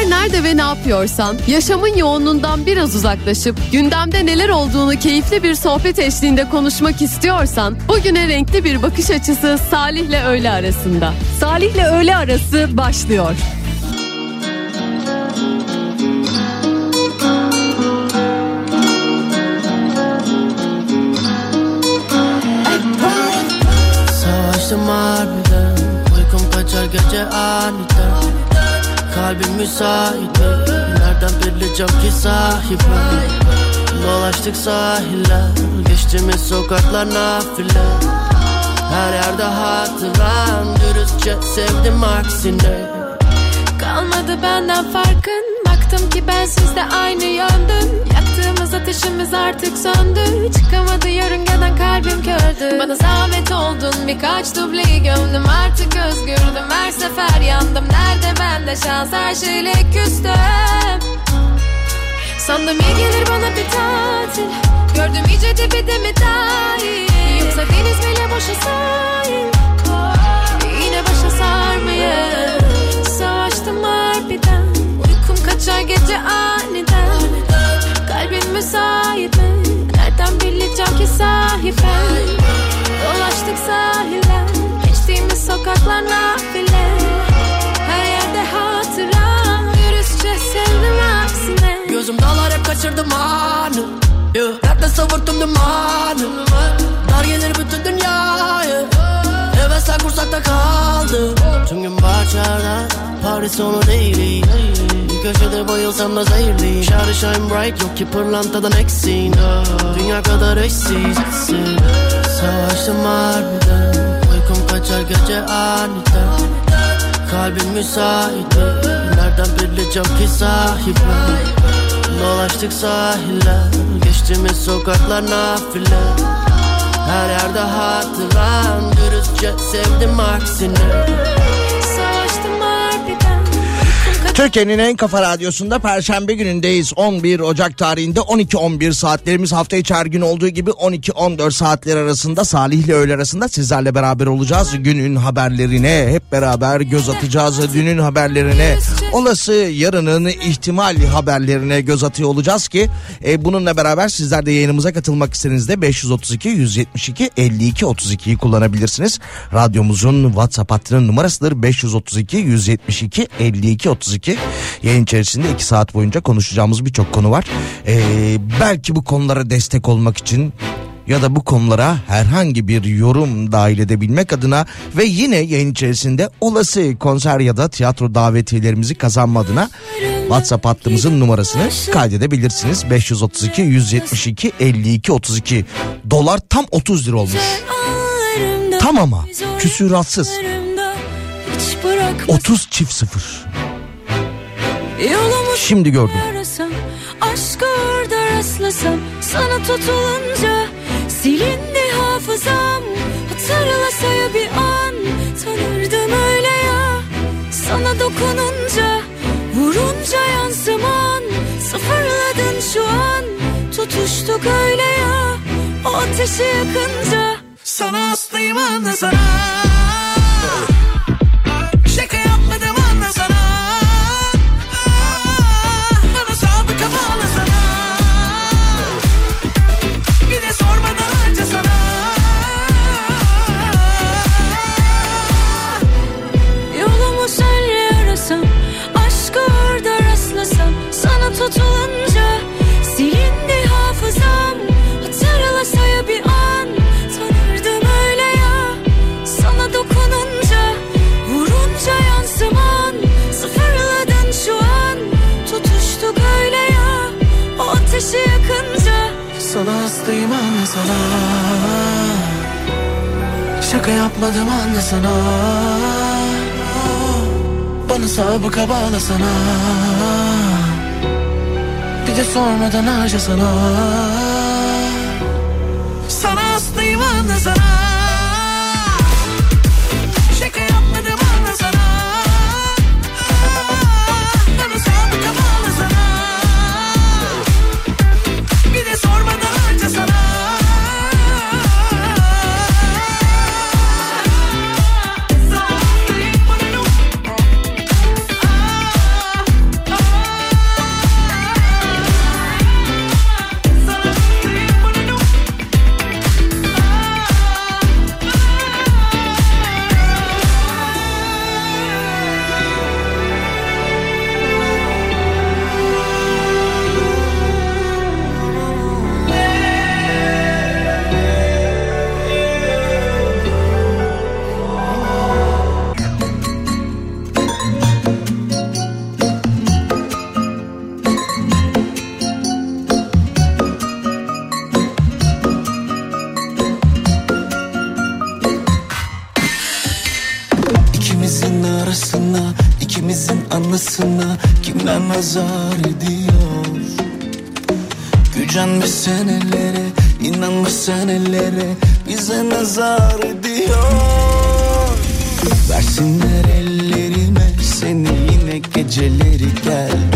Her nerede ve ne yapıyorsan yaşamın yoğunluğundan biraz uzaklaşıp gündemde neler olduğunu keyifli bir sohbet eşliğinde konuşmak istiyorsan bugüne renkli bir bakış açısı Salih'le öğle arasında. Salih'le öğle arası başlıyor. Savaştım harbiden Uykum kaçar gece aniden Kalbim müsait? Nereden bileceğim ki sahibi Dolaştık sahiller Geçtiğimiz sokaklar nafile. Her yerde hatıran Dürüstçe sevdim aksine. Kalmadı benden farkın Baktım ki ben sizde aynı yöndüm. Yaktığımız ateşimiz artık söndü. Çıkamadı yörüngeden kalbim kördü Bana zahmet oldun birkaç dubleyi gömdüm. Artık özgürdüm her sefer yandım. Nerede bende şans? Her şeyle küstüm. Sandım iyi gelir bana bir tatil. Gördüm iyice dibide mi dahil Yoksa deniz bile boşa sahil Yine başa sarmayın kaçar gece aniden. Kalbin müsait mi? Nereden bileceğim ki sahiben Dolaştık sahiller Geçtiğimiz sokaklar nafile. Her yerde hatıra. Dürüstçe sevdim aksine. Gözüm dağlar hep kaçırdım anı yeah. Nerede savurttum dumanı. Dar gelir bütün dünyayı Hevesler kursakta kaldı. Tüm gün bahçede Paris sonu değil. Bir köşede bayılsam da zehirliyim Şarı shine bright yok ki pırlantadan eksin. Oh. Dünya kadar eşsizsin Savaştım harbiden Uykum kaçar gece aniden. Kalbim müsait? Nereden bileceğim ki sahibi? Dolaştık sahiller. Geçtiğimiz sokaklar nafile Her yerde hatıran Dürüstçe sevdim kaçar Türkiye'nin en kafa radyosunda Perşembe günündeyiz. 11 Ocak tarihinde 12-11 saatlerimiz hafta içi her gün olduğu gibi 12-14 saatler arasında Salih ile öğle arasında sizlerle beraber olacağız. Günün haberlerine hep beraber göz atacağız. Dünün haberlerine olası yarının ihtimal haberlerine göz atıyor olacağız ki e, bununla beraber sizler de yayınımıza katılmak istediğinizde 532 172 52 32'yi kullanabilirsiniz. Radyomuzun WhatsApp hattının numarasıdır 532 172 52 32. Yayın içerisinde 2 saat boyunca konuşacağımız birçok konu var. Ee, belki bu konulara destek olmak için ya da bu konulara herhangi bir yorum dahil edebilmek adına ve yine yayın içerisinde olası konser ya da tiyatro davetiyelerimizi kazanma adına WhatsApp hattımızın numarasını kaydedebilirsiniz. 532 172 52 32 dolar tam 30 lira olmuş. Tam ama küsüratsız. Hiç bırakma 30 çift sıfır. Şimdi gördüm. Aşkı orada rastlasam Sana tutulunca Silindi hafızam Hatırlasaya bir an Tanırdım öyle ya. Sana dokununca Vurunca yansıman Sıfırladın şu an. Tutuştuk öyle ya O ateşi yakınca. Sana hastayım anla sana tutulunca Silindi hafızam. Hatırlasaya bir an Tanırdım öyle ya. Sana dokununca Vurunca yansıman. Sıfırladın şu an Tutuştuk öyle ya. O ateşi yakınca Sana hastayım anla sana. Şaka yapmadım anla sana. Bana sabıka bağla sana Bir de sormadan harca sana Sana hastayım anla sana kimden nazar ediyor? Gücenme senelere inanma senelere bize nazar ediyor. Versinler ellerime seni yine geceleri gel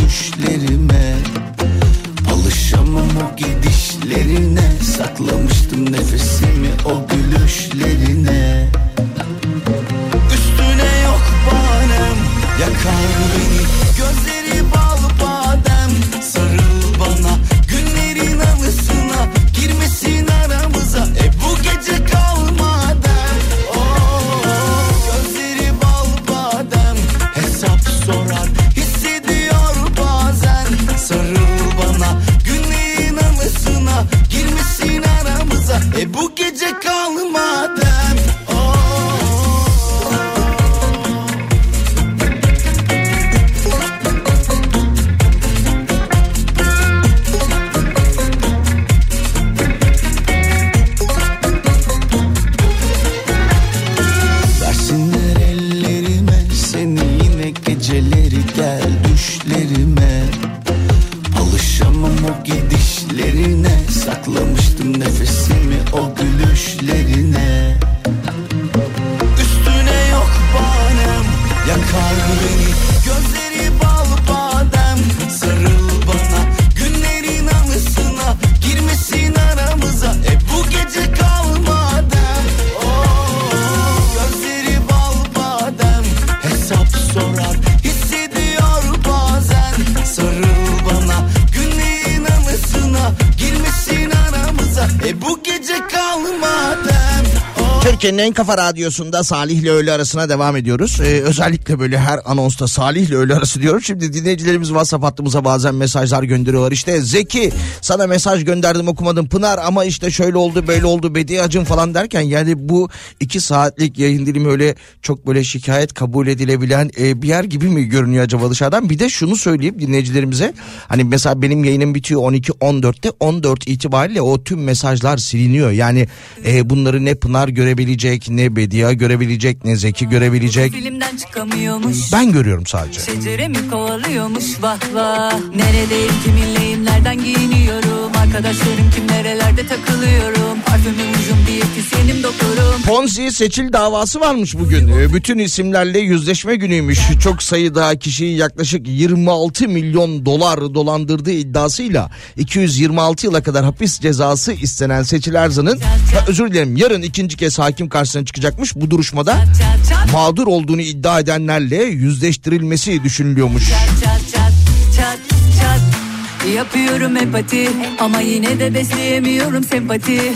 kafa radyosunda Salih ile öğle arasına devam ediyoruz. Ee, özellikle böyle her anonsta Salih ile öğle arası diyoruz. Şimdi dinleyicilerimiz WhatsApp hattımıza bazen mesajlar gönderiyorlar. İşte Zeki sana mesaj gönderdim okumadım Pınar ama işte şöyle oldu böyle oldu Bediacım falan derken yani bu iki saatlik yayın dilimi öyle çok böyle şikayet kabul edilebilen e, bir yer gibi mi görünüyor acaba dışarıdan? Bir de şunu söyleyeyim dinleyicilerimize hani mesela benim yayınım bitiyor 12-14'te 14 itibariyle o tüm mesajlar siliniyor. Yani e, bunları ne Pınar görebilecek ne Bedia görebilecek ne Zeki görebilecek. Filmden çıkamıyormuş. Ben görüyorum sadece. Şecere mi kovalıyormuş vah vah Neredeyim kiminleyim nereden giyiniyorum Arkadaşlarım kim nerelerde takılıyorum Parfümüm ucum diyetisyenim doktorum Ponzi seçil davası varmış bugün. Ee, Bütün isimlerle yüzleşme günüymüş. Çok sayıda kişiyi yaklaşık 26 milyon dolar dolandırdığı iddiasıyla 226 yıla kadar hapis cezası istenen Seçil Erzan'ın özür dilerim yarın ikinci kez hakim karşısına çıkacakmış. Bu duruşmada mağdur olduğunu iddia edenlerle yüzleştirilmesi düşünülüyormuş. çat çat çat çat Yapıyorum empati ama yine de besleyemiyorum sempati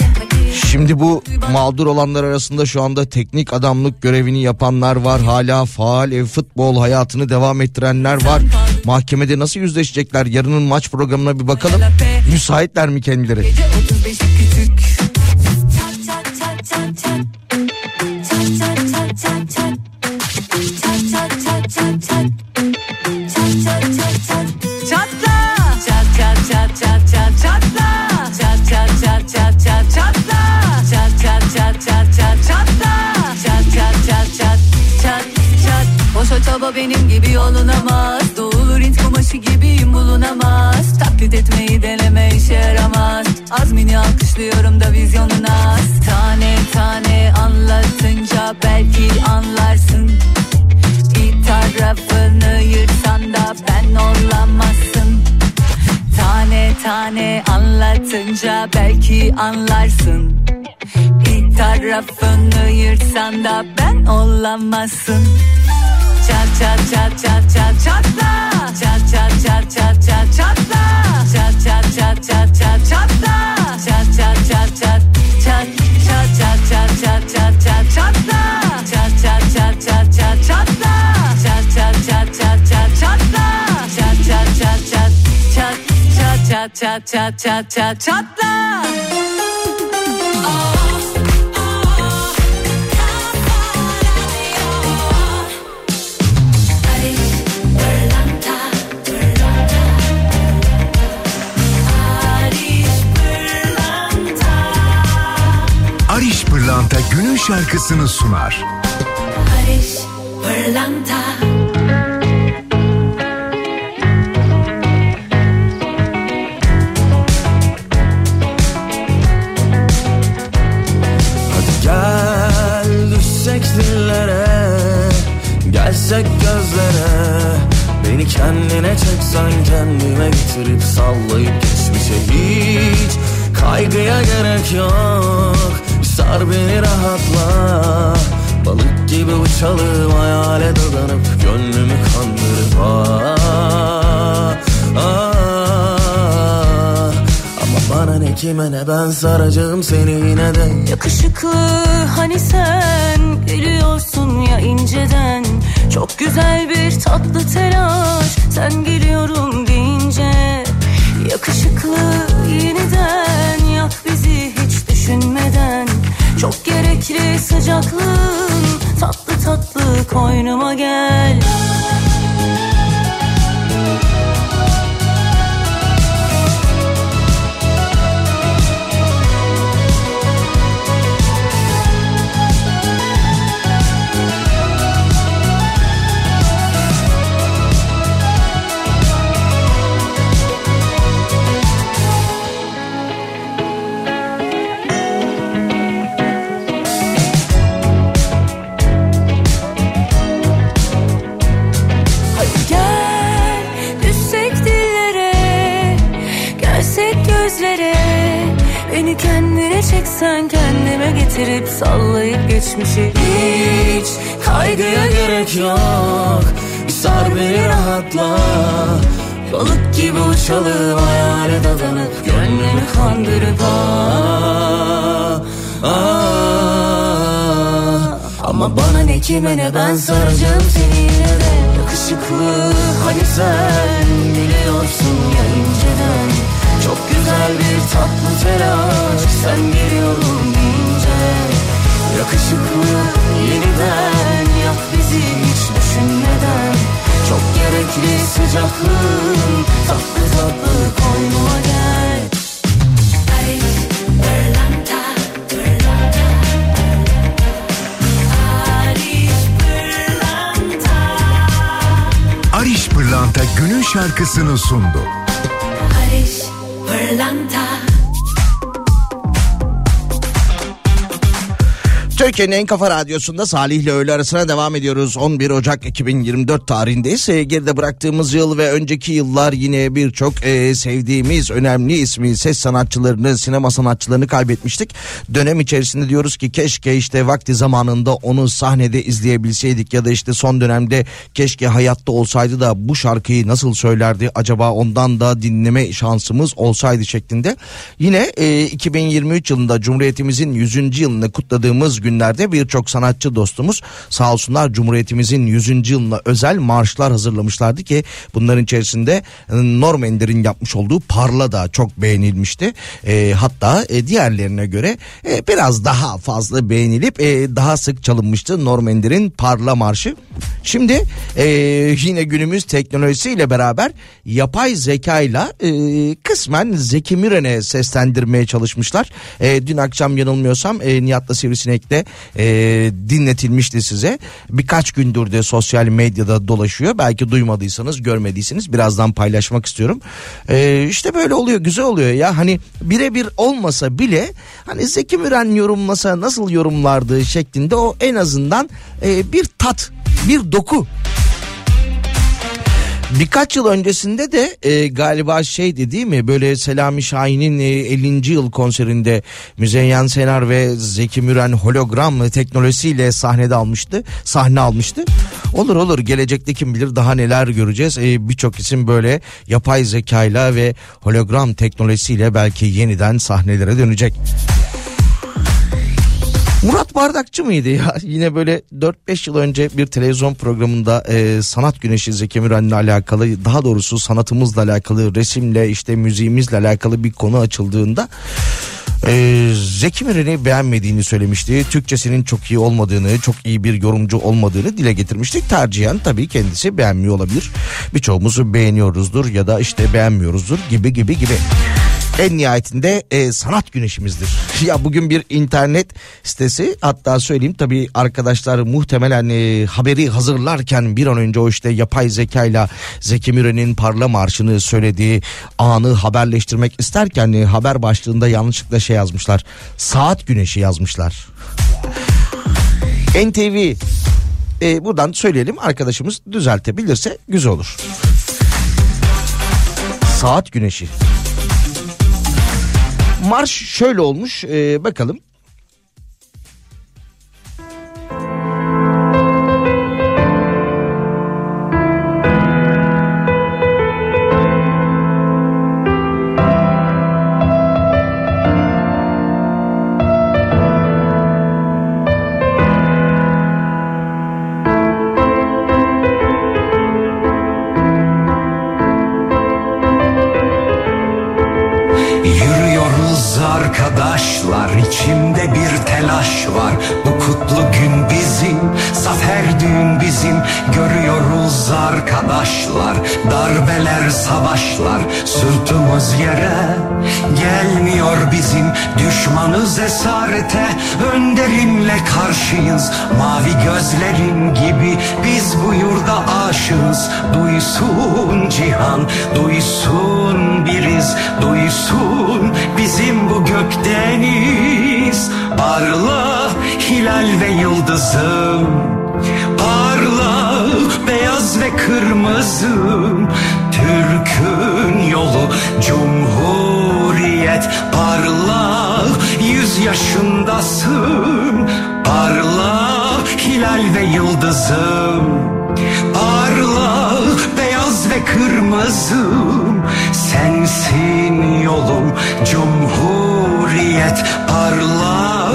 Şimdi bu mağdur olanlar arasında şu anda teknik adamlık görevini yapanlar var. Hala faal ev futbol hayatını devam ettirenler var. Mahkemede nasıl yüzleşecekler? Yarının maç programına bir bakalım. Müsaitler mi kendileri? Gece 35'i Çaba benim gibi yolunamaz Doğulur int kumaşı gibiyim bulunamaz. Taklit etmeyi deneme işe yaramaz. Azmini alkışlıyorum da vizyonun az Tane tane anlatınca belki anlarsın. Bir tarafını yırtsan da ben olamazsın. Tane tane anlatınca belki anlarsın. Bir tarafını yırtsan da ben olamazsın Çat çat çat çat çat çatla Çat çat çat çat çat çatla Çat çat çat çat çat çatla Çat çat çat çat çat çat çat çat çat çat çat çatla Çat çat çat çat çat çatla Çat çat çat çat çat çatla Çat çat çat çat çat çat çat çat çat çat çatla şarkısını sunar. Barış Pırlanta. Gelsek gözlere. Beni kendine çeksen kendime getirip sallayıp geçmişe hiç Kaygıya gerek yok sar beni rahatla. Balık gibi uçalım hayale dadanıp Gönlümü kandırıp ah, ah. Ama bana ne kime ne ben saracağım seni yine de. Yakışıklı hani sen geliyorsun ya inceden. Çok güzel bir tatlı telaş sen geliyorum deyince. Yakışıklı yeniden yak bizi hiç düşünmeden Çok gerekli sıcaklığın tatlı tatlı koynuma gel sallayıp geçmişi. Hiç kaygıya gerek yok. Bir sar beni rahatla. Balık gibi uçalım hayale dadanıp Gönlümü kandırıp ah, ah. Ama bana ne kime ne ben saracağım seni yine de. Yakışıklı hani sen biliyorsun ya inceden Çok güzel bir tatlı telaş sen geliyorum deyince Yakışıklı yeniden yak bizi hiç düşünmeden. Çok gerekli sıcaklığın tatlı tatlı koynuma gel. Ariş Pırlanta. Günün şarkısını sundu. Barış Pırlanta Türkiye'nin en kafa radyosunda Salih ile öğle arasına devam ediyoruz. 11 Ocak 2024 tarihindeyiz. E, geride bıraktığımız yıl ve önceki yıllar yine birçok e, sevdiğimiz önemli ismi ses sanatçılarını, sinema sanatçılarını kaybetmiştik. Dönem içerisinde diyoruz ki keşke işte vakti zamanında onu sahnede izleyebilseydik ya da işte son dönemde keşke hayatta olsaydı da bu şarkıyı nasıl söylerdi acaba ondan da dinleme şansımız olsaydı şeklinde. Yine e, 2023 yılında Cumhuriyetimizin 100. yılını kutladığımız günlerde birçok sanatçı dostumuz sağ olsunlar Cumhuriyetimizin 100. yılına özel marşlar hazırlamışlardı ki bunların içerisinde e, Norm Ender'in yapmış olduğu Parla da çok beğenilmişti. E, hatta e, diğerlerine göre e, biraz daha fazla beğenilip e, daha sık çalınmıştı Norm Ender'in Parla marşı. Şimdi e, yine günümüz teknolojisiyle beraber yapay zekayla e, kısmen Zeki Müren'e seslendirmeye çalışmışlar. E, dün akşam yanılmıyorsam e, Nihat'la Sivrisinek'te e, dinletilmişti size. Birkaç gündür de sosyal medyada dolaşıyor. Belki duymadıysanız görmediyseniz birazdan paylaşmak istiyorum. E, işte böyle oluyor güzel oluyor ya hani birebir olmasa bile hani Zeki Müren yorumlasa nasıl yorumlardı şeklinde o en azından e, bir tat bir doku Birkaç yıl öncesinde de e, galiba şeydi değil mi böyle Selami Şahin'in e, 50. yıl konserinde Müzeyyen Senar ve Zeki Müren hologram teknolojisiyle sahnede almıştı. Sahne almıştı. Olur olur gelecekte kim bilir daha neler göreceğiz. E, Birçok isim böyle yapay zekayla ve hologram teknolojisiyle belki yeniden sahnelere dönecek. Murat Bardakçı mıydı ya? Yine böyle 4-5 yıl önce bir televizyon programında e, sanat güneşi Zeki Müren'le alakalı daha doğrusu sanatımızla alakalı resimle işte müziğimizle alakalı bir konu açıldığında e, Zeki Müren'i beğenmediğini söylemişti. Türkçesinin çok iyi olmadığını, çok iyi bir yorumcu olmadığını dile getirmiştik. Tercihen tabii kendisi beğenmiyor olabilir. Birçoğumuz beğeniyoruzdur ya da işte beğenmiyoruzdur gibi gibi gibi en nihayetinde e, sanat güneşimizdir. Ya bugün bir internet sitesi hatta söyleyeyim tabii arkadaşlar muhtemelen e, haberi hazırlarken bir an önce o işte yapay zekayla Zeki Müren'in parla marşını söylediği anı haberleştirmek isterken e, haber başlığında yanlışlıkla şey yazmışlar. Saat güneşi yazmışlar. NTV e, buradan söyleyelim arkadaşımız düzeltebilirse güzel olur. Saat güneşi. Marş şöyle olmuş e, bakalım. Telaş var. Bu kutlu gün düğün bizim Görüyoruz arkadaşlar darbeler savaşlar. Sırtımız yere gelmiyor bizim Düşmanız esarete. Önderimle karşıyız Mavi gözlerin gibi biz bu yurda aşığız. Duysun cihan duysun biriz Duysun bizim bu gökdeniz. Parla hilal ve yıldızım beyaz ve kırmızım Türk'ün yolu cumhuriyet Parla yüz yaşındasın Parla hilal ve yıldızım Parla beyaz ve kırmızım Sensin yolum cumhuriyet Parla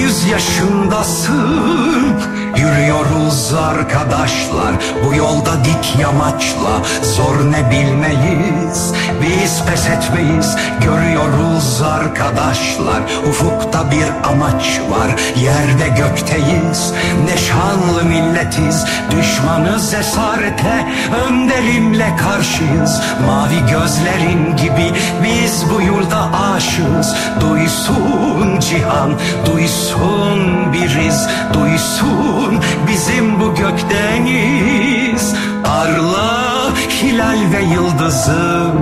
yüz yaşındasın. Yürüyoruz arkadaşlar. Bu yolda dik yamaçla. Zor ne bilmeyiz. Biz pes etmeyiz. Görüyoruz arkadaşlar. Ufukta bir amaç var. Yerde gökteyiz. Ne şanlı milletiz. Düşmanız esarete. Önderimle karşıyız. Mavi gözlerin gibi biz bu yurda aşığız. Duysun cihan duysun biriz Duysun bizim bu gökdeniz. Parla hilal ve yıldızım.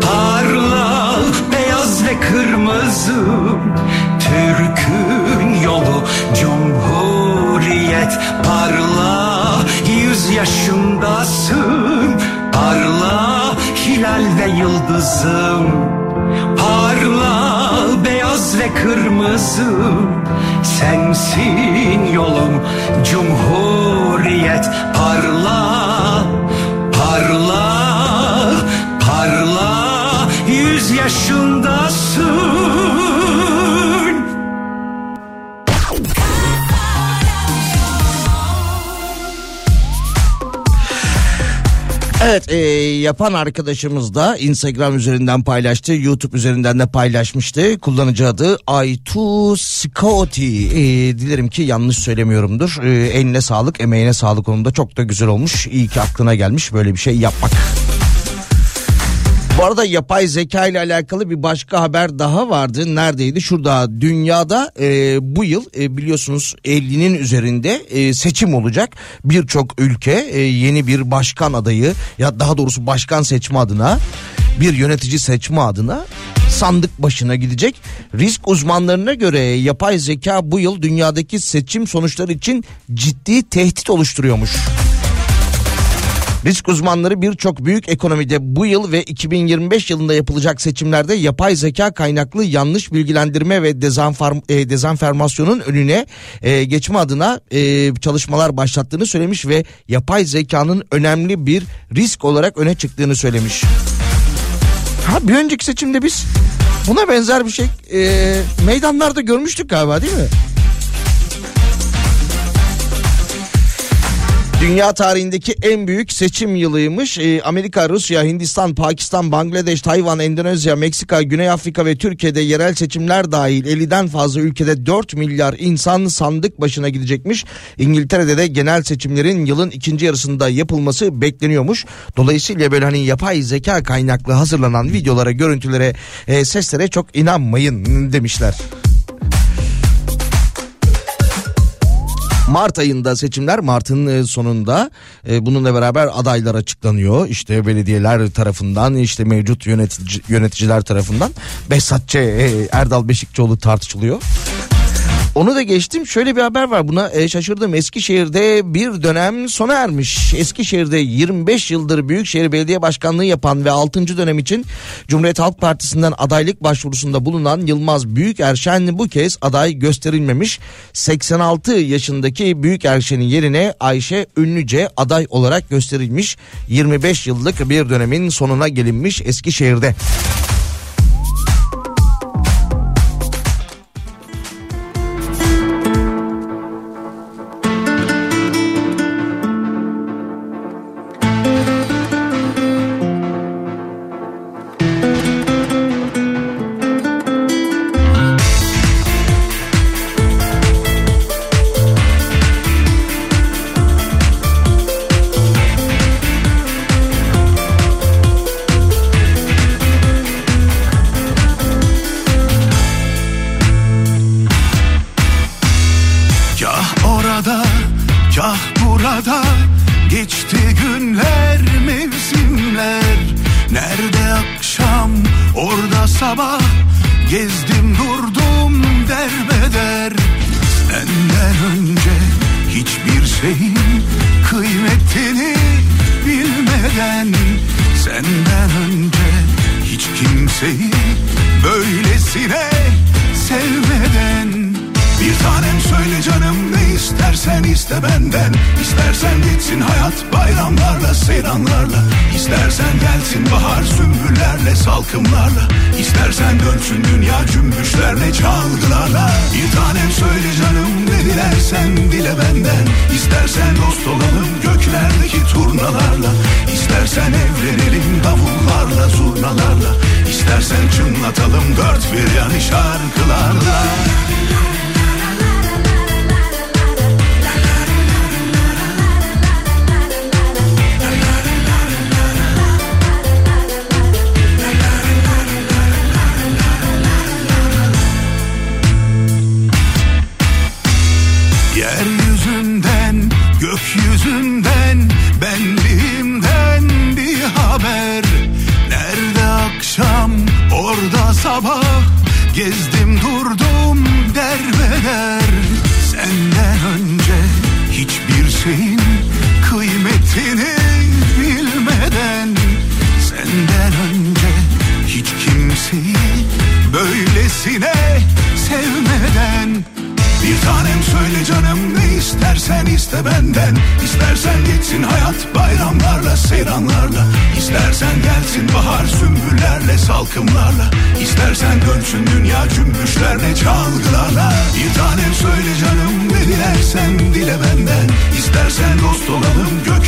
Parla beyaz ve kırmızım Türk'ün yolu cumhuriyet. Parla yüz yaşındasın. Parla hilal ve yıldızım. Parla ve kırmızım Sensin yolum. Cumhuriyet Parla, parla, parla. Yüz yaşındasın Evet e, yapan arkadaşımız da Instagram üzerinden paylaştı. YouTube üzerinden de paylaşmıştı. Kullanıcı adı Aytu Scotty. E, dilerim ki yanlış söylemiyorumdur. E, eline sağlık emeğine sağlık onun da çok da güzel olmuş. İyi ki aklına gelmiş böyle bir şey yapmak. Arada yapay zeka ile alakalı bir başka haber daha vardı. Neredeydi? Şurada dünyada e, bu yıl e, biliyorsunuz 50'nin üzerinde e, seçim olacak. Birçok ülke e, yeni bir başkan adayı ya daha doğrusu başkan seçme adına bir yönetici seçme adına sandık başına gidecek. Risk uzmanlarına göre yapay zeka bu yıl dünyadaki seçim sonuçları için ciddi tehdit oluşturuyormuş. Risk uzmanları birçok büyük ekonomide bu yıl ve 2025 yılında yapılacak seçimlerde yapay zeka kaynaklı yanlış bilgilendirme ve dezenform, e, dezenformasyonun önüne e, geçme adına e, çalışmalar başlattığını söylemiş ve yapay zekanın önemli bir risk olarak öne çıktığını söylemiş. Ha bir önceki seçimde biz buna benzer bir şey e, meydanlarda görmüştük galiba değil mi? Dünya tarihindeki en büyük seçim yılıymış. Ee, Amerika, Rusya, Hindistan, Pakistan, Bangladeş, Tayvan, Endonezya, Meksika, Güney Afrika ve Türkiye'de yerel seçimler dahil 50'den fazla ülkede 4 milyar insan sandık başına gidecekmiş. İngiltere'de de genel seçimlerin yılın ikinci yarısında yapılması bekleniyormuş. Dolayısıyla böyle hani yapay zeka kaynaklı hazırlanan videolara, görüntülere, e, seslere çok inanmayın demişler. Mart ayında seçimler Mart'ın e, sonunda e, bununla beraber adaylar açıklanıyor. İşte belediyeler tarafından işte mevcut yönetici, yöneticiler tarafından Behzat Ç. e, Erdal Beşikçioğlu tartışılıyor. Onu da geçtim şöyle bir haber var buna e, şaşırdım. Eskişehir'de bir dönem sona ermiş. Eskişehir'de 25 yıldır Büyükşehir Belediye Başkanlığı yapan ve 6. dönem için Cumhuriyet Halk Partisi'nden adaylık başvurusunda bulunan Yılmaz Büyükerşen bu kez aday gösterilmemiş. 86 yaşındaki Büyükerşen'in yerine Ayşe Ünlüce aday olarak gösterilmiş. 25 yıllık bir dönemin sonuna gelinmiş Eskişehir'de.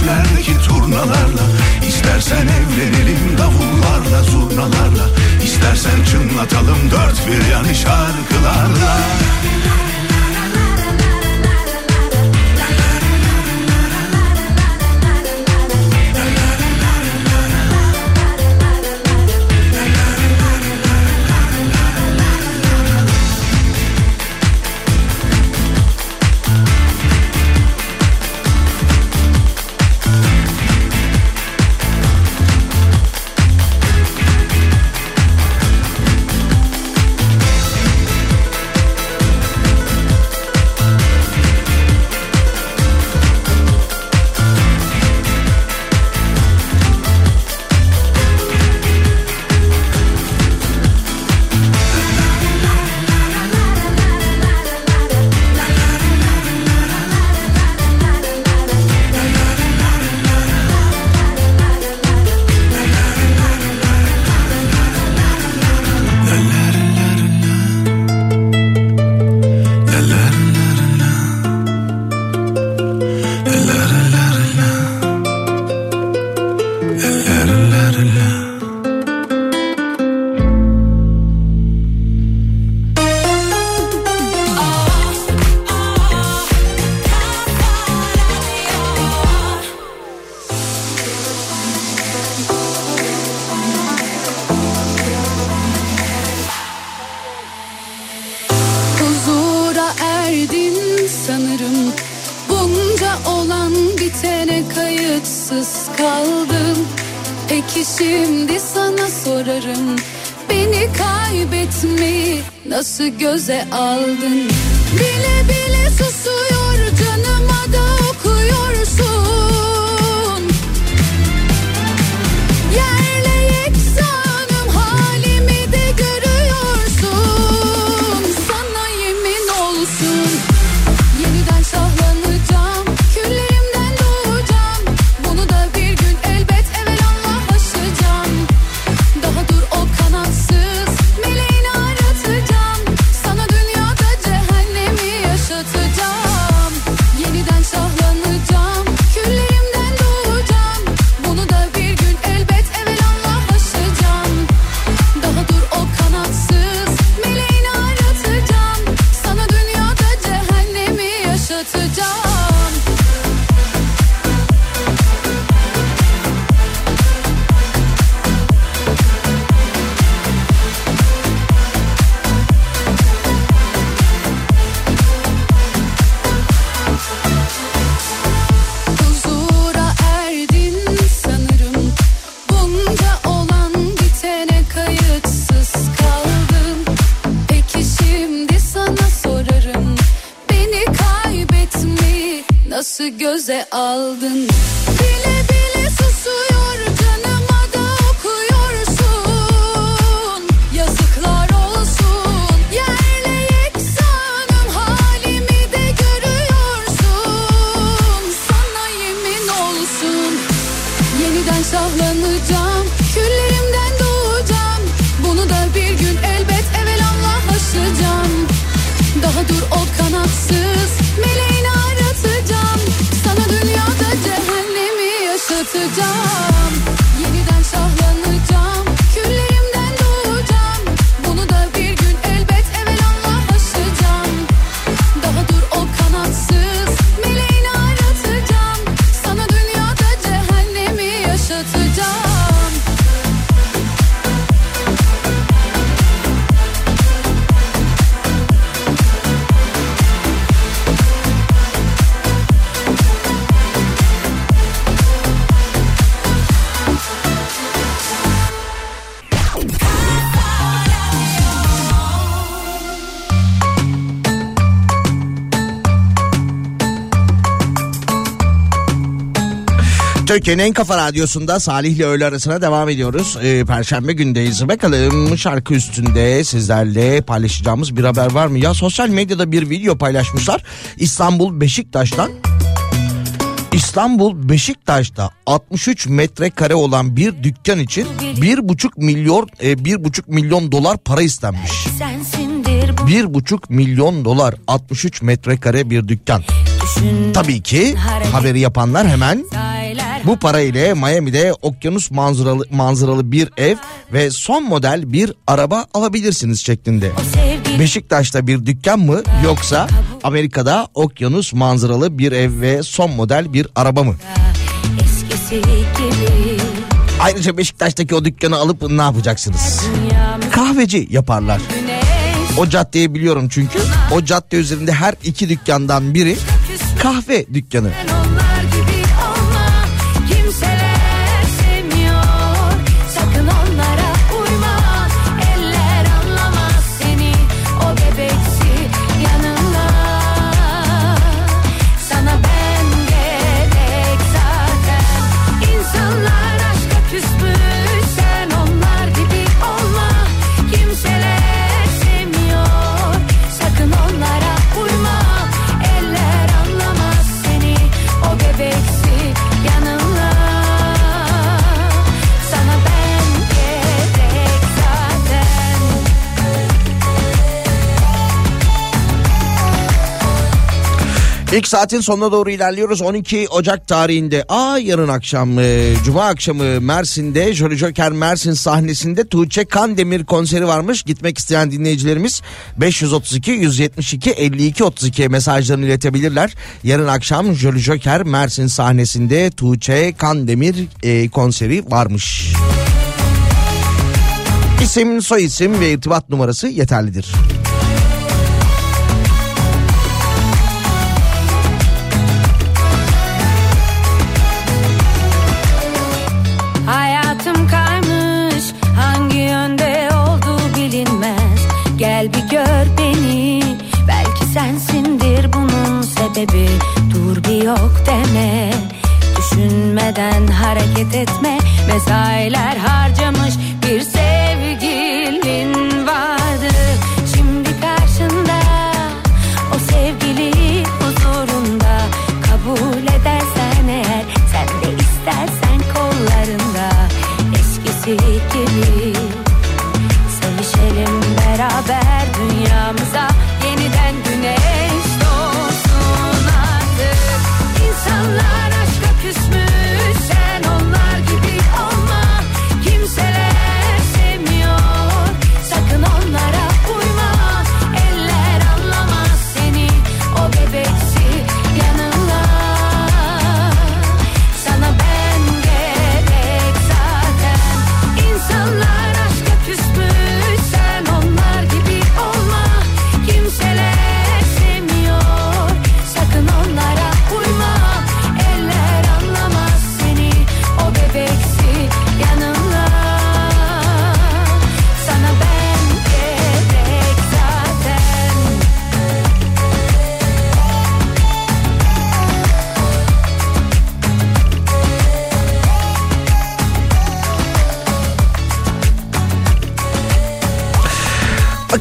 Köprülerdeki turnalarla İstersen evlenelim davullarla zurnalarla. İstersen çınlatalım dört bir yanı şarkılarla. Göze aldın Türkiye'nin en kafa radyosunda Salih ile öğle arasına devam ediyoruz. Ee, Perşembe gündeyiz. Bakalım şarkı üstünde sizlerle paylaşacağımız bir haber var mı? Ya sosyal medyada bir video paylaşmışlar. İstanbul Beşiktaş'tan. İstanbul Beşiktaş'ta 63 metrekare olan bir dükkan için bir buçuk milyon e, bir buçuk milyon dolar para istenmiş. Sensindir bu Bir buçuk milyon dolar 63 metrekare bir dükkan. Tabii ki haberi yapanlar hemen bu para ile Miami'de okyanus manzaralı manzaralı bir ev ve son model bir araba alabilirsiniz şeklinde. Beşiktaş'ta bir dükkan mı yoksa Amerika'da okyanus manzaralı bir ev ve son model bir araba mı? Ayrıca Beşiktaş'taki o dükkanı alıp ne yapacaksınız? Kahveci yaparlar. O caddeyi biliyorum çünkü. O cadde üzerinde her iki dükkandan biri kahve dükkanı. İlk saatin sonuna doğru ilerliyoruz. 12 Ocak tarihinde. Aa yarın akşam e, Cuma akşamı Mersin'de Jolly Joker Mersin sahnesinde Tuğçe Kandemir konseri varmış. Gitmek isteyen dinleyicilerimiz 532 172 52 32 mesajlarını iletebilirler. Yarın akşam Jolly Joker Mersin sahnesinde Tuğçe Kandemir e, konseri varmış. İsim, soy isim ve irtibat numarası yeterlidir. gayret etme. Mesailer harca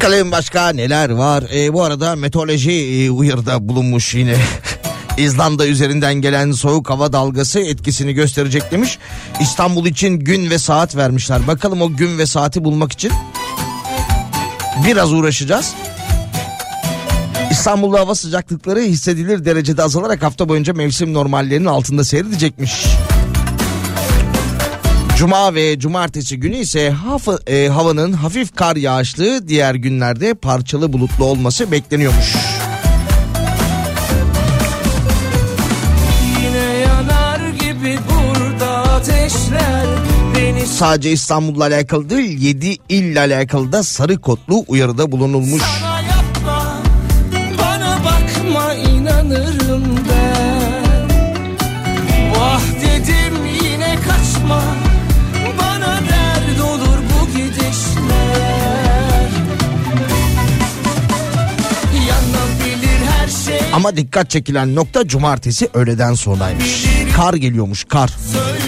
Bakalım başka neler var. E, bu arada meteoroloji e, uyarıda bulunmuş yine. İzlanda üzerinden gelen soğuk hava dalgası etkisini gösterecek demiş. İstanbul için gün ve saat vermişler. Bakalım o gün ve saati bulmak için biraz uğraşacağız. İstanbul'da hava sıcaklıkları hissedilir derecede azalarak hafta boyunca mevsim normallerinin altında seyredecekmiş. Cuma ve cumartesi günü ise hafa, e, havanın hafif kar yağışlı diğer günlerde parçalı bulutlu olması bekleniyormuş. Beni... Sadece İstanbul'la alakalı değil 7 ille alakalı da sarı kodlu uyarıda bulunulmuş. Sana Ama dikkat çekilen nokta cumartesi öğleden sonraymış. Kar geliyormuş kar. Söyle.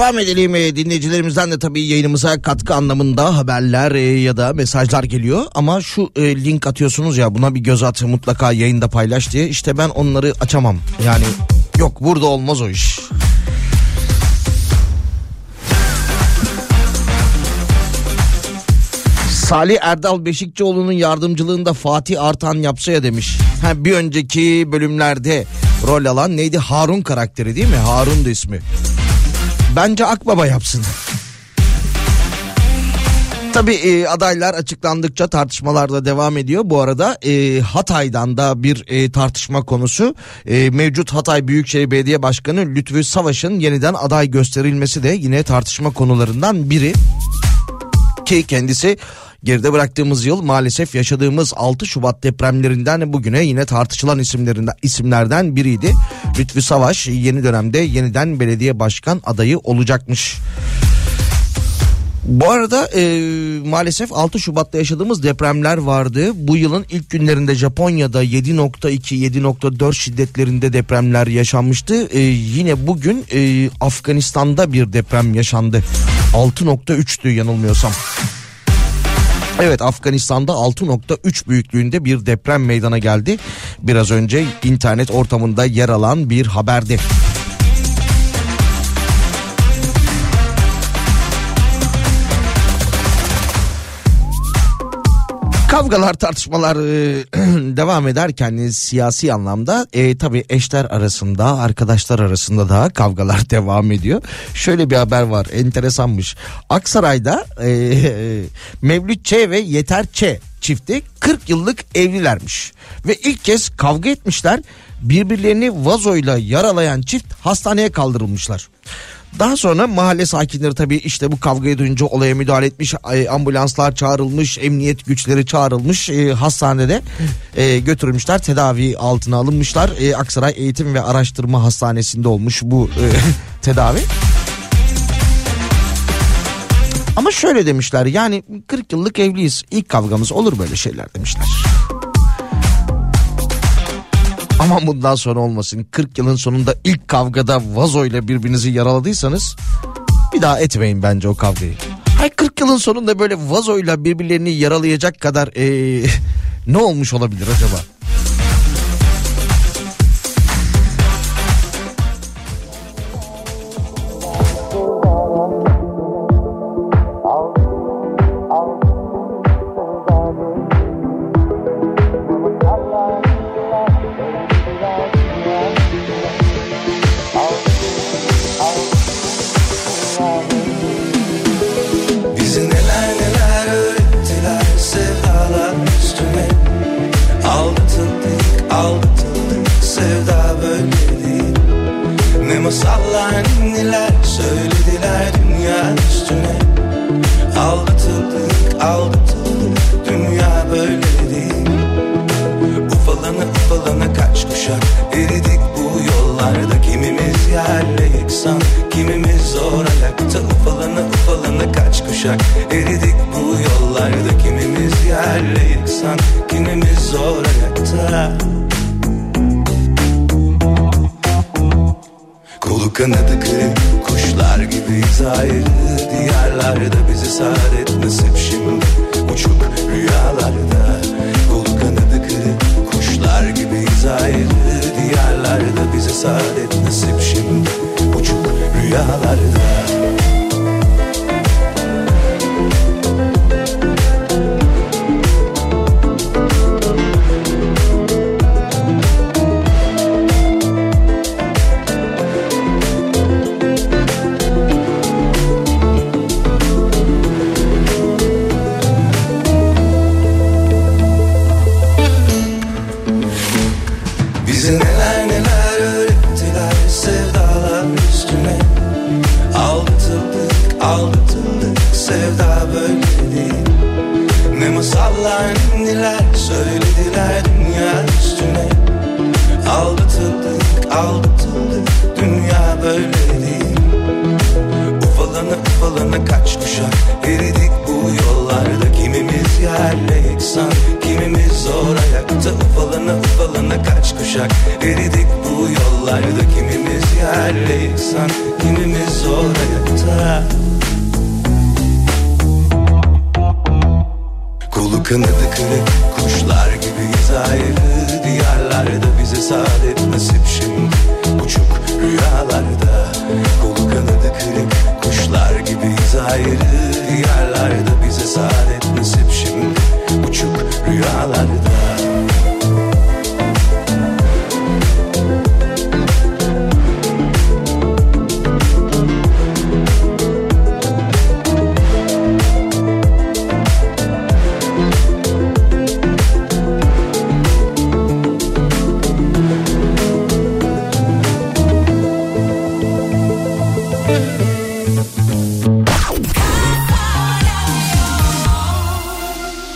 Devam edelim Ee, dinleyicilerimizden de tabii yayınımıza katkı anlamında haberler e, ya da mesajlar geliyor. Ama şu e, link atıyorsunuz ya buna bir göz at mutlaka yayında paylaş diye. İşte ben onları açamam. Yani yok burada olmaz o iş. Salih Erdal Beşikçioğlu'nun yardımcılığında Fatih Artan yapsa ya demiş. Ha, bir önceki bölümlerde rol alan neydi? Harun karakteri değil mi? Harun da ismi. Bence Akbaba yapsın. Tabii e, adaylar açıklandıkça tartışmalar da devam ediyor. Bu arada e, Hatay'dan da bir e, tartışma konusu. E, mevcut Hatay Büyükşehir Belediye Başkanı Lütfü Savaş'ın yeniden aday gösterilmesi de yine tartışma konularından biri. Ki kendisi geride bıraktığımız yıl maalesef yaşadığımız 6 Şubat depremlerinden bugüne yine tartışılan isimlerinden isimlerden biriydi. Lütfü Savaş yeni dönemde yeniden belediye başkan adayı olacakmış. Bu arada e, maalesef 6 Şubat'ta yaşadığımız depremler vardı. Bu yılın ilk günlerinde Japonya'da 7.2 7.4 şiddetlerinde depremler yaşanmıştı. E, yine bugün e, Afganistan'da bir deprem yaşandı. 6.3'tü yanılmıyorsam. Evet Afganistan'da 6.3 büyüklüğünde bir deprem meydana geldi. Biraz önce internet ortamında yer alan bir haberdi. Kavgalar tartışmalar e, devam ederken siyasi anlamda e, tabii eşler arasında arkadaşlar arasında da kavgalar devam ediyor. Şöyle bir haber var enteresanmış. Aksaray'da e, Mevlüt Ç ve Yeter Ç çifti 40 yıllık evlilermiş. Ve ilk kez kavga etmişler birbirlerini vazoyla yaralayan çift hastaneye kaldırılmışlar. Daha sonra mahalle sakinleri tabii işte bu kavgayı duyunca olaya müdahale etmiş. e, Ambulanslar çağrılmış, emniyet güçleri çağrılmış. e, Hastanede e, götürülmüşler, tedavi altına alınmışlar. E, Aksaray Eğitim ve Araştırma Hastanesi'nde olmuş bu e, tedavi. Ama şöyle demişler yani 40 yıllık evliyiz. İlk kavgamız olur böyle şeyler demişler. Aman bundan sonra olmasın. 40 yılın sonunda ilk kavgada vazoyla birbirinizi yaraladıysanız bir daha etmeyin bence o kavgayı. Hay 40 yılın sonunda böyle vazoyla birbirlerini yaralayacak kadar ee, ne olmuş olabilir acaba?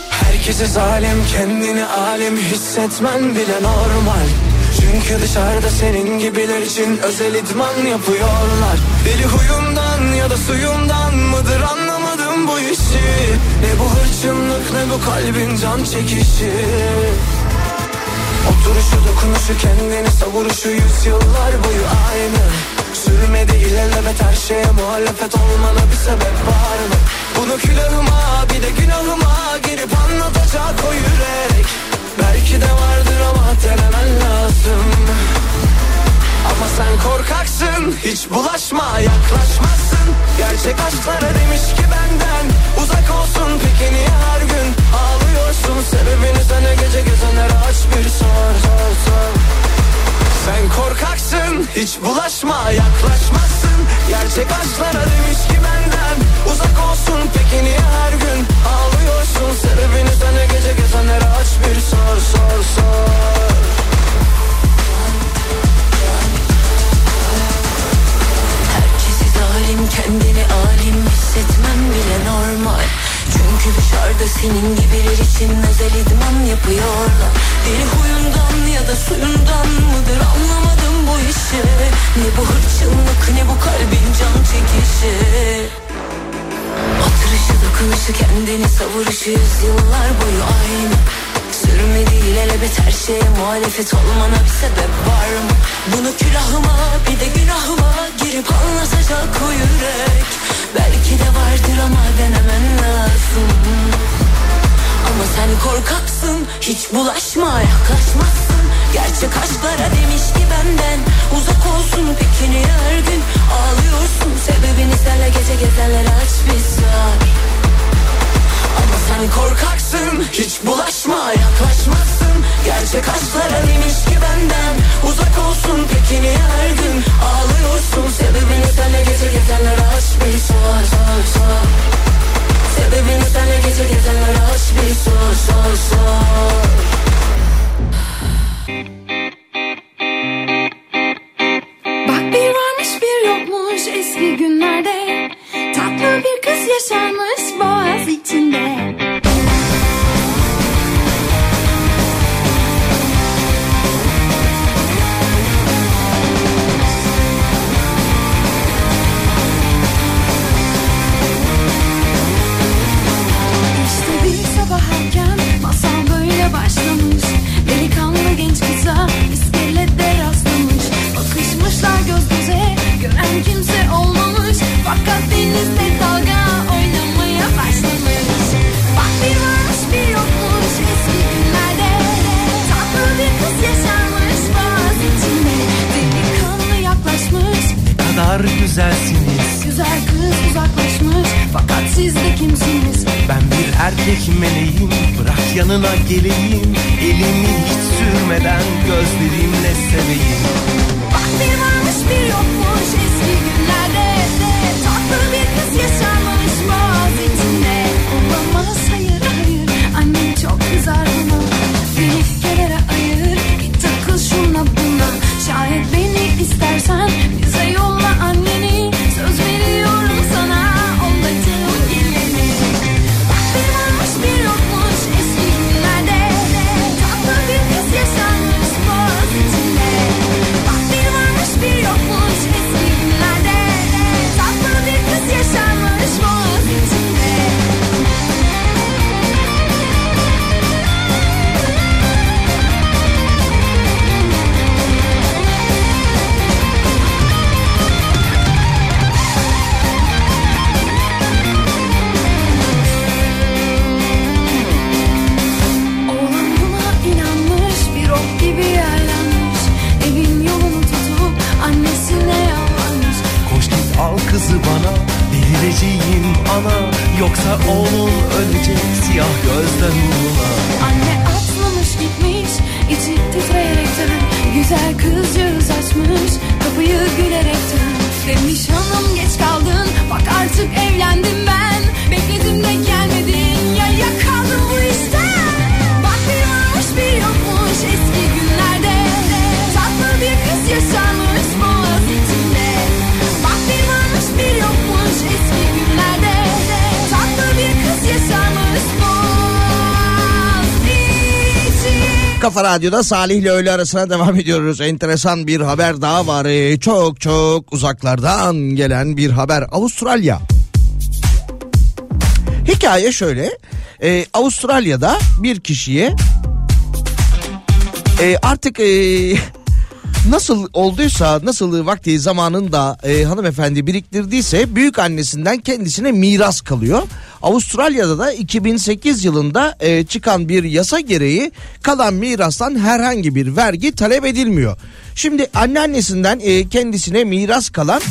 Herkese zalim kendini alim hissetmen bile normal. Çünkü dışarıda senin gibiler için özel idman yapıyorlar. Deli huyundan ya da suyundan mıdır anlamadım bu işi. Ne bu hırçınlık ne bu kalbin can çekişi. Oturuşu dokunuşu kendini savuruşu yüzyıllar boyu aynı Sürmedi ilelebet her şeye muhalefet olmana bir sebep var mı? Bunu külahıma bir de günahıma girip anlatacak o yürek. Belki de vardır ama denemen lazım. Ama sen korkaksın hiç bulaşma yaklaşmazsın. Gerçek aşklara demiş ki benden uzak olsun. Peki niye her gün ağlıyorsun? Sebebini sana gece gezenlere aç bir sor sor sor sen korkaksın hiç bulaşma yaklaşmazsın. Gerçek aşklara demiş ki benden uzak olsun. Peki niye her gün ağlıyorsun? Sebebini sana gece gezenlere aç bir sor sor sor. Herkesi zalim kendini alim hissetmem bile normal Çünkü dışarıda senin gibiler için özel idman yapıyorlar. Deli huyundan ya da suyundan mıdır anlamadım bu işi. Ne bu hırçınlık ne bu kalbin can çekişi. Oturuşu dokunuşu kendini savuruşu yüzyıllar boyu aynı. Sürmedi ilelebet her şeye muhalefet olmana bir sebep var mı? Bunu külahıma bir de günahıma girip anlatacak o yürek. Belki de vardır ama denemen lazım. Ama sen korkaksın hiç bulaşma yaklaşmazsın. Gerçek aşklara demiş ki benden uzak olsun Peki niye her gün ağlıyorsun Sebebini senle gece gezenlere aç bir sor Ama sen korkaksın hiç bulaşma yaklaşmazsın. Gerçek aşklara demiş ki benden uzak olsun. Peki niye her ağlıyorsun? Sebebini senle gece gezenlere aç bir sor sor sor Sebebini senle gece gezenlere aç bir sor sor sor Bak bir varmış bir yokmuş eski günlerde. Tatlı bir kız yaşarmış boğaz içinde. İşte bir sabah erken yanına geleyim. Elimi hiç sürmeden Gözlerimle seveyim Kafa Radyo'da Salih ile öğle arasına devam ediyoruz. Enteresan bir haber daha var. Ee, Çok çok uzaklardan gelen bir haber. Avustralya. Hikaye şöyle. Ee, Avustralya'da bir kişiye e, artık e, nasıl olduysa nasıl vakti zamanında e, hanımefendi biriktirdiyse büyük annesinden kendisine miras kalıyor. Avustralya'da da 2008 yılında e, çıkan bir yasa gereği kalan mirastan herhangi bir vergi talep edilmiyor. Şimdi anneannesinden e, kendisine miras kalan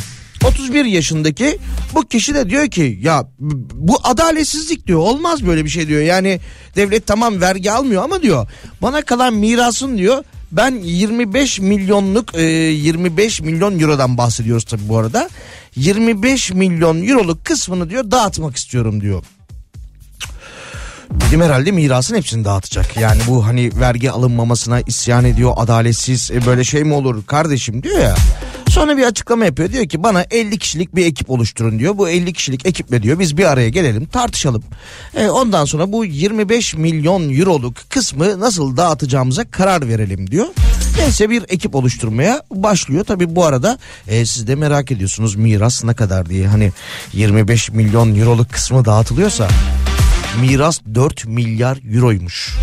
31 yaşındaki bu kişi de diyor ki ya bu adaletsizlik diyor olmaz böyle bir şey diyor. Yani devlet tamam vergi almıyor ama diyor bana kalan mirasın diyor ben 25 milyonluk e, 25 milyon eurodan bahsediyoruz tabii bu arada. 25 milyon euroluk kısmını diyor dağıtmak istiyorum diyor. Dedim herhalde mirasın hepsini dağıtacak. Yani bu hani vergi alınmamasına isyan ediyor adaletsiz e, böyle şey mi olur kardeşim diyor ya. Sonra bir açıklama yapıyor diyor ki bana 50 kişilik bir ekip oluşturun diyor. Bu 50 kişilik ekiple diyor biz bir araya gelelim tartışalım. E, ondan sonra bu 25 milyon euroluk kısmı nasıl dağıtacağımıza karar verelim diyor. Neyse bir ekip oluşturmaya başlıyor. Tabi bu arada e, siz de merak ediyorsunuz miras ne kadar diye. Hani 25 milyon euroluk kısmı dağıtılıyorsa miras 4 milyar euroymuş.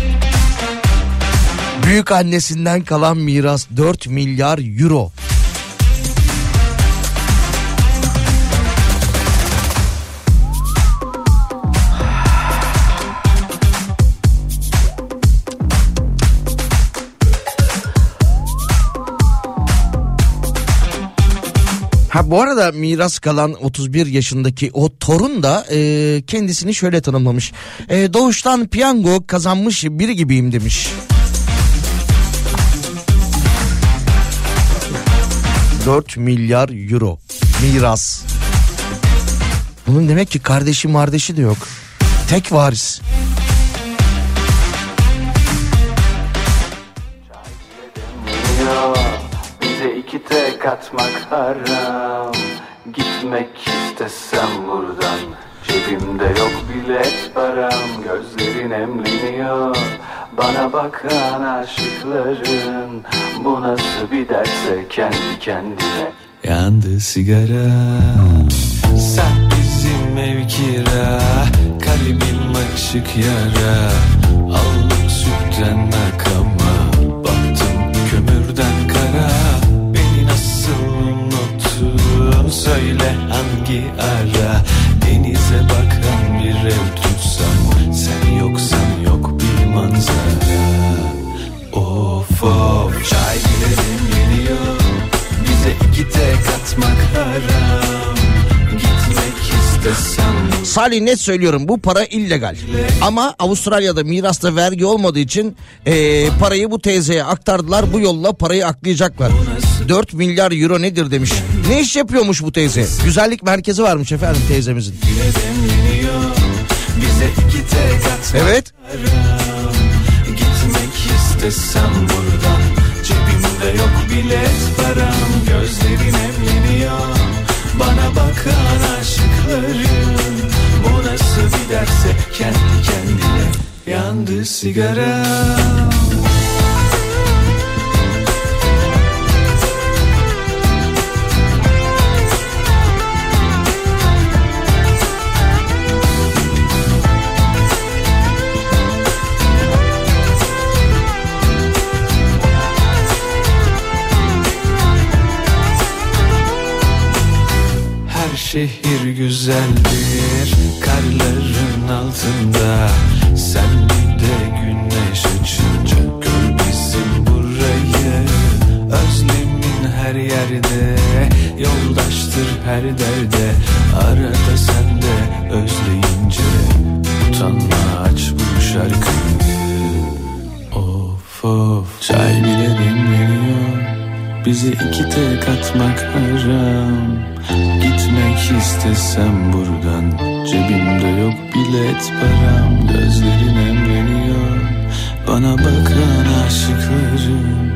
Büyük annesinden kalan miras 4 milyar euro. Ha bu arada miras kalan 31 yaşındaki o torun da e, kendisini şöyle tanımlamış. E, doğuştan piyango kazanmış biri gibiyim demiş. ...4 milyar euro miras. Bunun demek ki kardeşi mardeşi de yok. Tek varis. Bize iki tek atmak haram. Gitmek istesem buradan Cebimde yok bilet param. Gözlerin emleniyor Bana bakan aşıkların. Bu nasıl bir derse kendi kendine. Yandı sigara. Sen bizim ev kira Kalbim açık yara. Allık sütten nakama Söyle hangi ara Denize bakan bir ev tutsam Sen yoksan yok bir manzara Of of çay girelim geliyor Bize iki tek atmak haram Gitmek istesem Salih net söylüyorum bu para illegal. Ama Avustralya'da mirasta vergi olmadığı için eee, parayı bu teyzeye aktardılar. Bu yolla parayı aklayacaklar. 4 milyar euro nedir demiş. Ne iş yapıyormuş bu teyze? Güzellik merkezi varmış efendim teyzemizin. Evet. Gitmek istesem buradan Cebimde yok bilet param Gözlerin emleniyor Bana bakan aşıkların Bu nasıl bir derse kendi kendine Yandı sigara güzeldir. Karların altında istesem buradan Cebimde yok bilet param Gözlerin emreniyor. Bana bakan aşıkların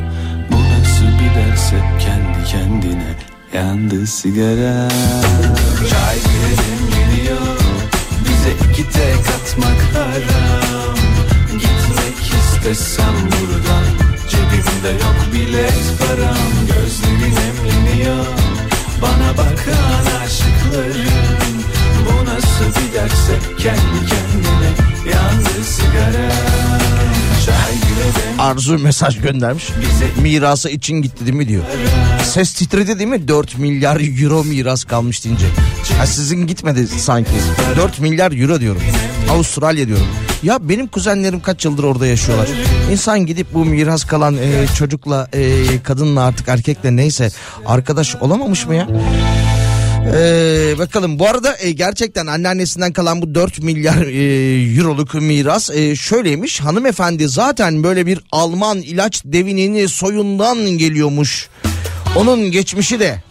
Bu nasıl bir derse kendi kendine Yandı sigara Arzu mesaj göndermiş. Mirası için gitti değil mi diyor. Ses titredi değil mi? 4 milyar euro miras kalmış deyince. Ha sizin gitmedi sanki. 4 milyar euro diyorum. Avustralya diyorum. Ya benim kuzenlerim kaç yıldır orada yaşıyorlar. İnsan gidip bu miras kalan e, çocukla, e, kadınla artık erkekle neyse arkadaş olamamış mı ya? Ee, bakalım bu arada e, gerçekten anneannesinden kalan bu 4 milyar e, euroluk miras e, şöyleymiş hanımefendi zaten böyle bir Alman ilaç devinin soyundan geliyormuş onun geçmişi de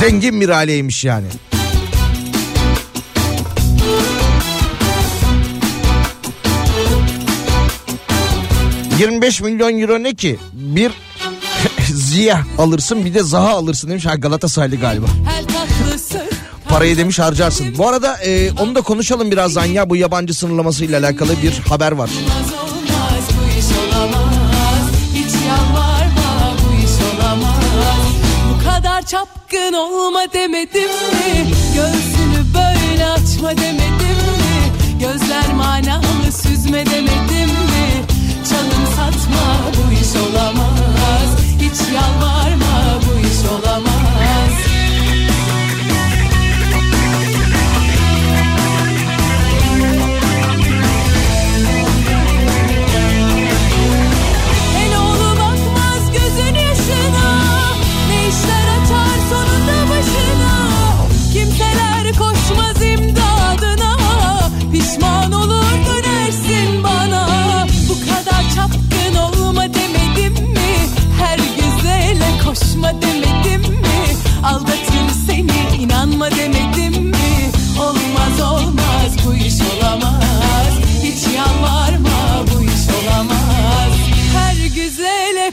zengin bir aileymiş yani. ...25 milyon euro ne ki? Bir Ziya alırsın bir de Zaha alırsın demiş. Ha Galatasaraylı galiba. Parayı demiş harcarsın. Bu arada e, onu da konuşalım birazdan ya bu yabancı sınırlaması ile alakalı bir haber var. çapkın olma demedim mi Göğsünü böyle açma demedim mi Gözler manalı süzme demedim Hiç yalvarma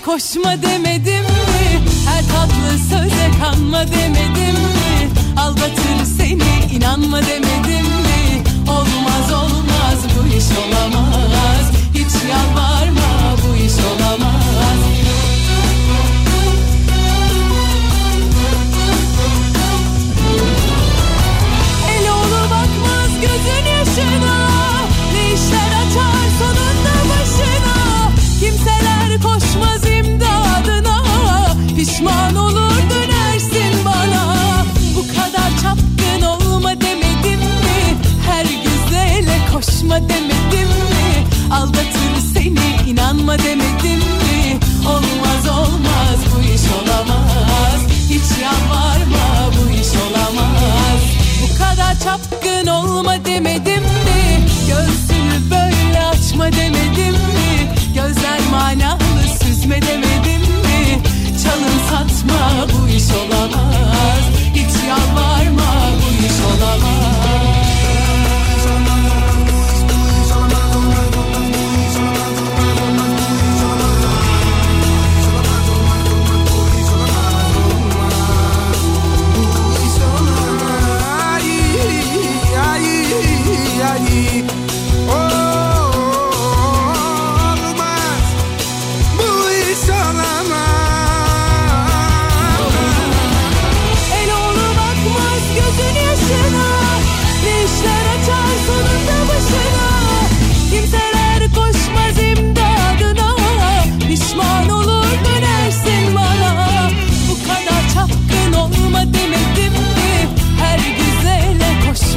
koşma demedim mi? Her tatlı söze kanma demedim mi? Aldatır seni inanma demedim mi? Olmaz olmaz bu iş olamaz. Hiç yalvarma koşma demedim mi? Aldatır seni inanma demedim mi? Olmaz olmaz bu iş olamaz. Hiç yalvarma bu iş olamaz. Bu kadar çapkın olma demedim mi? Göğsünü böyle açma demedim mi? Gözler manalı süzme demedim mi? Çalın satma bu iş olamaz. Hiç yalvarma bu iş olamaz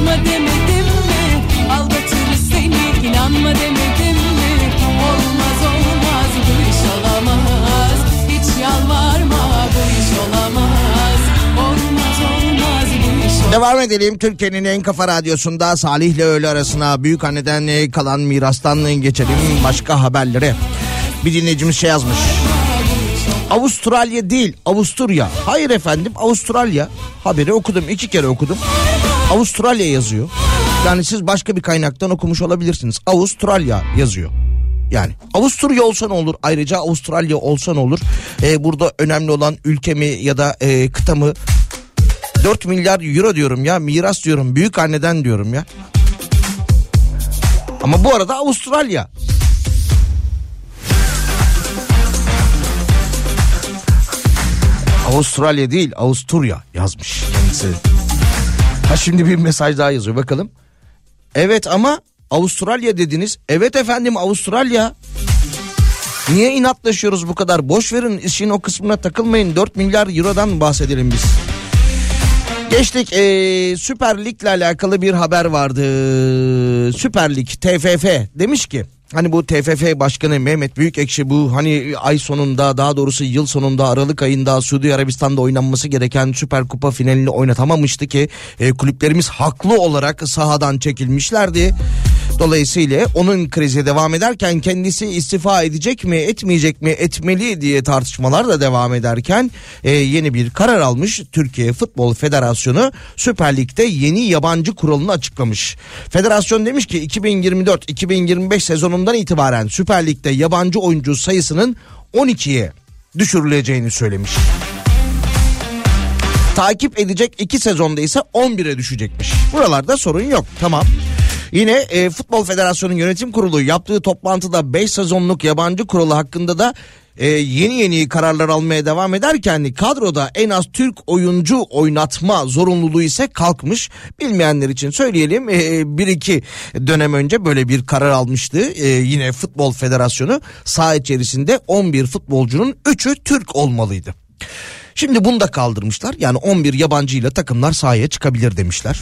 koşma demedim mi Aldatır seni inanma demedim mi Olmaz olmaz bu iş olamaz Hiç yalvarma bu iş olamaz Devam edelim Türkiye'nin en kafa radyosunda Salih ile öğle arasına büyük anneden kalan mirastan geçelim başka haberlere. Bir dinleyicimiz şey yazmış. Avustralya değil Avusturya. Hayır efendim Avustralya. Haberi okudum iki kere okudum. Avustralya yazıyor. Yani siz başka bir kaynaktan okumuş olabilirsiniz. Avustralya yazıyor. Yani Avusturya olsa ne olur? Ayrıca Avustralya olsa ne olur? Ee, burada önemli olan ülkemi ya da e, kıtamı 4 milyar euro diyorum ya miras diyorum büyük anneden diyorum ya. Ama bu arada Avustralya. Avustralya değil Avusturya yazmış kendisi. Ha şimdi bir mesaj daha yazıyor bakalım. Evet ama Avustralya dediniz. Evet efendim Avustralya. Niye inatlaşıyoruz bu kadar? Boş verin işin o kısmına takılmayın. 4 milyar eurodan bahsedelim biz. Geçtik ee, Süper Lig'le alakalı bir haber vardı. Süper Lig TFF demiş ki Hani bu TFF Başkanı Mehmet Büyükekşi bu hani ay sonunda daha doğrusu yıl sonunda Aralık ayında Suudi Arabistan'da oynanması gereken Süper Kupa finalini oynatamamıştı ki e, kulüplerimiz haklı olarak sahadan çekilmişlerdi. Dolayısıyla onun krizi devam ederken kendisi istifa edecek mi etmeyecek mi etmeli diye tartışmalar da devam ederken e, yeni bir karar almış. Türkiye Futbol Federasyonu Süper Lig'de yeni yabancı kuralını açıklamış. Federasyon demiş ki 2024-2025 sezonundan itibaren Süper Lig'de yabancı oyuncu sayısının 12'ye düşürüleceğini söylemiş. Takip edecek iki sezonda ise 11'e düşecekmiş. Buralarda sorun yok tamam. Yine e, Futbol Federasyonu Yönetim Kurulu yaptığı toplantıda 5 sezonluk yabancı kuralı hakkında da e, yeni yeni kararlar almaya devam ederken kadroda en az Türk oyuncu oynatma zorunluluğu ise kalkmış. Bilmeyenler için söyleyelim e, bir iki dönem önce böyle bir karar almıştı. E, yine Futbol Federasyonu saha içerisinde 11 futbolcunun 3'ü Türk olmalıydı. Şimdi bunu da kaldırmışlar. Yani 11 yabancıyla takımlar sahaya çıkabilir demişler.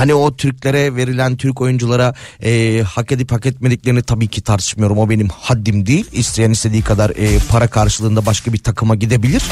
Hani o Türklere verilen Türk oyunculara e, hak edip hak etmediklerini tabii ki tartışmıyorum. O benim haddim değil. İsteyen istediği kadar e, para karşılığında başka bir takıma gidebilir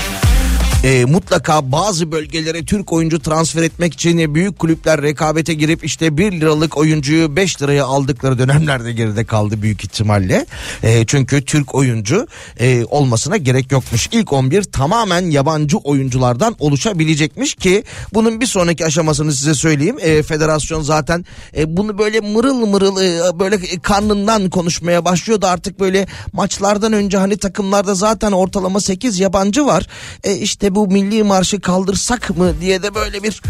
e, mutlaka bazı bölgelere Türk oyuncu transfer etmek için büyük kulüpler rekabete girip işte 1 liralık oyuncuyu 5 liraya aldıkları dönemlerde geride kaldı büyük ihtimalle. E, çünkü Türk oyuncu e, olmasına gerek yokmuş. İlk 11 tamamen yabancı oyunculardan oluşabilecekmiş ki bunun bir sonraki aşamasını size söyleyeyim. E, federasyon zaten e, bunu böyle mırıl mırıl e, böyle karnından konuşmaya başlıyordu artık böyle maçlardan önce hani takımlarda zaten ortalama 8 yabancı var. E, işte bu milli marşı kaldırsak mı diye de böyle bir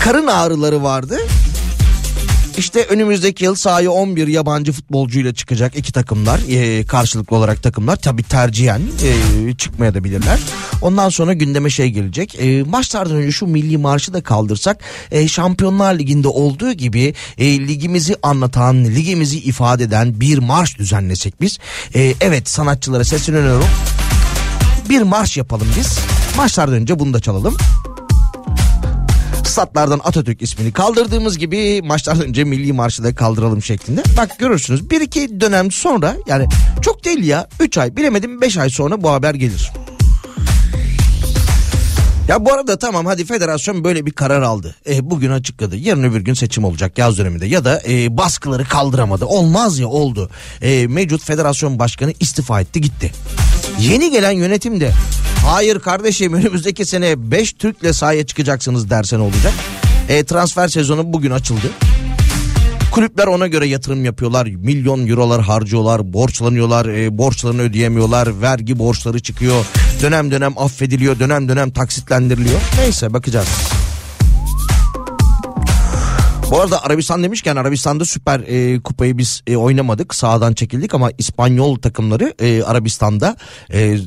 karın ağrıları vardı. İşte önümüzdeki yıl sahaya 11 yabancı futbolcuyla çıkacak iki takımlar e, karşılıklı olarak takımlar tabi tercihen e, çıkmaya da bilirler. Ondan sonra gündeme şey gelecek e, maçlardan önce şu milli marşı da kaldırsak e, Şampiyonlar Ligi'nde olduğu gibi e, ligimizi anlatan ligimizi ifade eden bir marş düzenlesek biz. E, evet sanatçılara sesleniyorum bir marş yapalım biz. Maçlardan önce bunu da çalalım. Statlardan Atatürk ismini kaldırdığımız gibi maçlardan önce milli marşı da kaldıralım şeklinde. Bak görürsünüz bir iki dönem sonra yani çok değil ya 3 ay bilemedim 5 ay sonra bu haber gelir. Ya bu arada tamam hadi federasyon böyle bir karar aldı. E, bugün açıkladı. Yarın öbür gün seçim olacak yaz döneminde ya da e, baskıları kaldıramadı. Olmaz ya oldu. E, mevcut federasyon başkanı istifa etti gitti. Yeni gelen yönetim de hayır kardeşim önümüzdeki sene 5 Türk'le sahaya çıkacaksınız dersen olacak. E, transfer sezonu bugün açıldı. Kulüpler ona göre yatırım yapıyorlar. Milyon eurolar harcıyorlar, borçlanıyorlar, e, borçlarını ödeyemiyorlar, vergi borçları çıkıyor. Dönem dönem affediliyor, dönem dönem taksitlendiriliyor. Neyse bakacağız. Bu arada Arabistan demişken Arabistan'da Süper e, Kupayı biz e, oynamadık. Sağdan çekildik ama İspanyol takımları e, Arabistan'da e,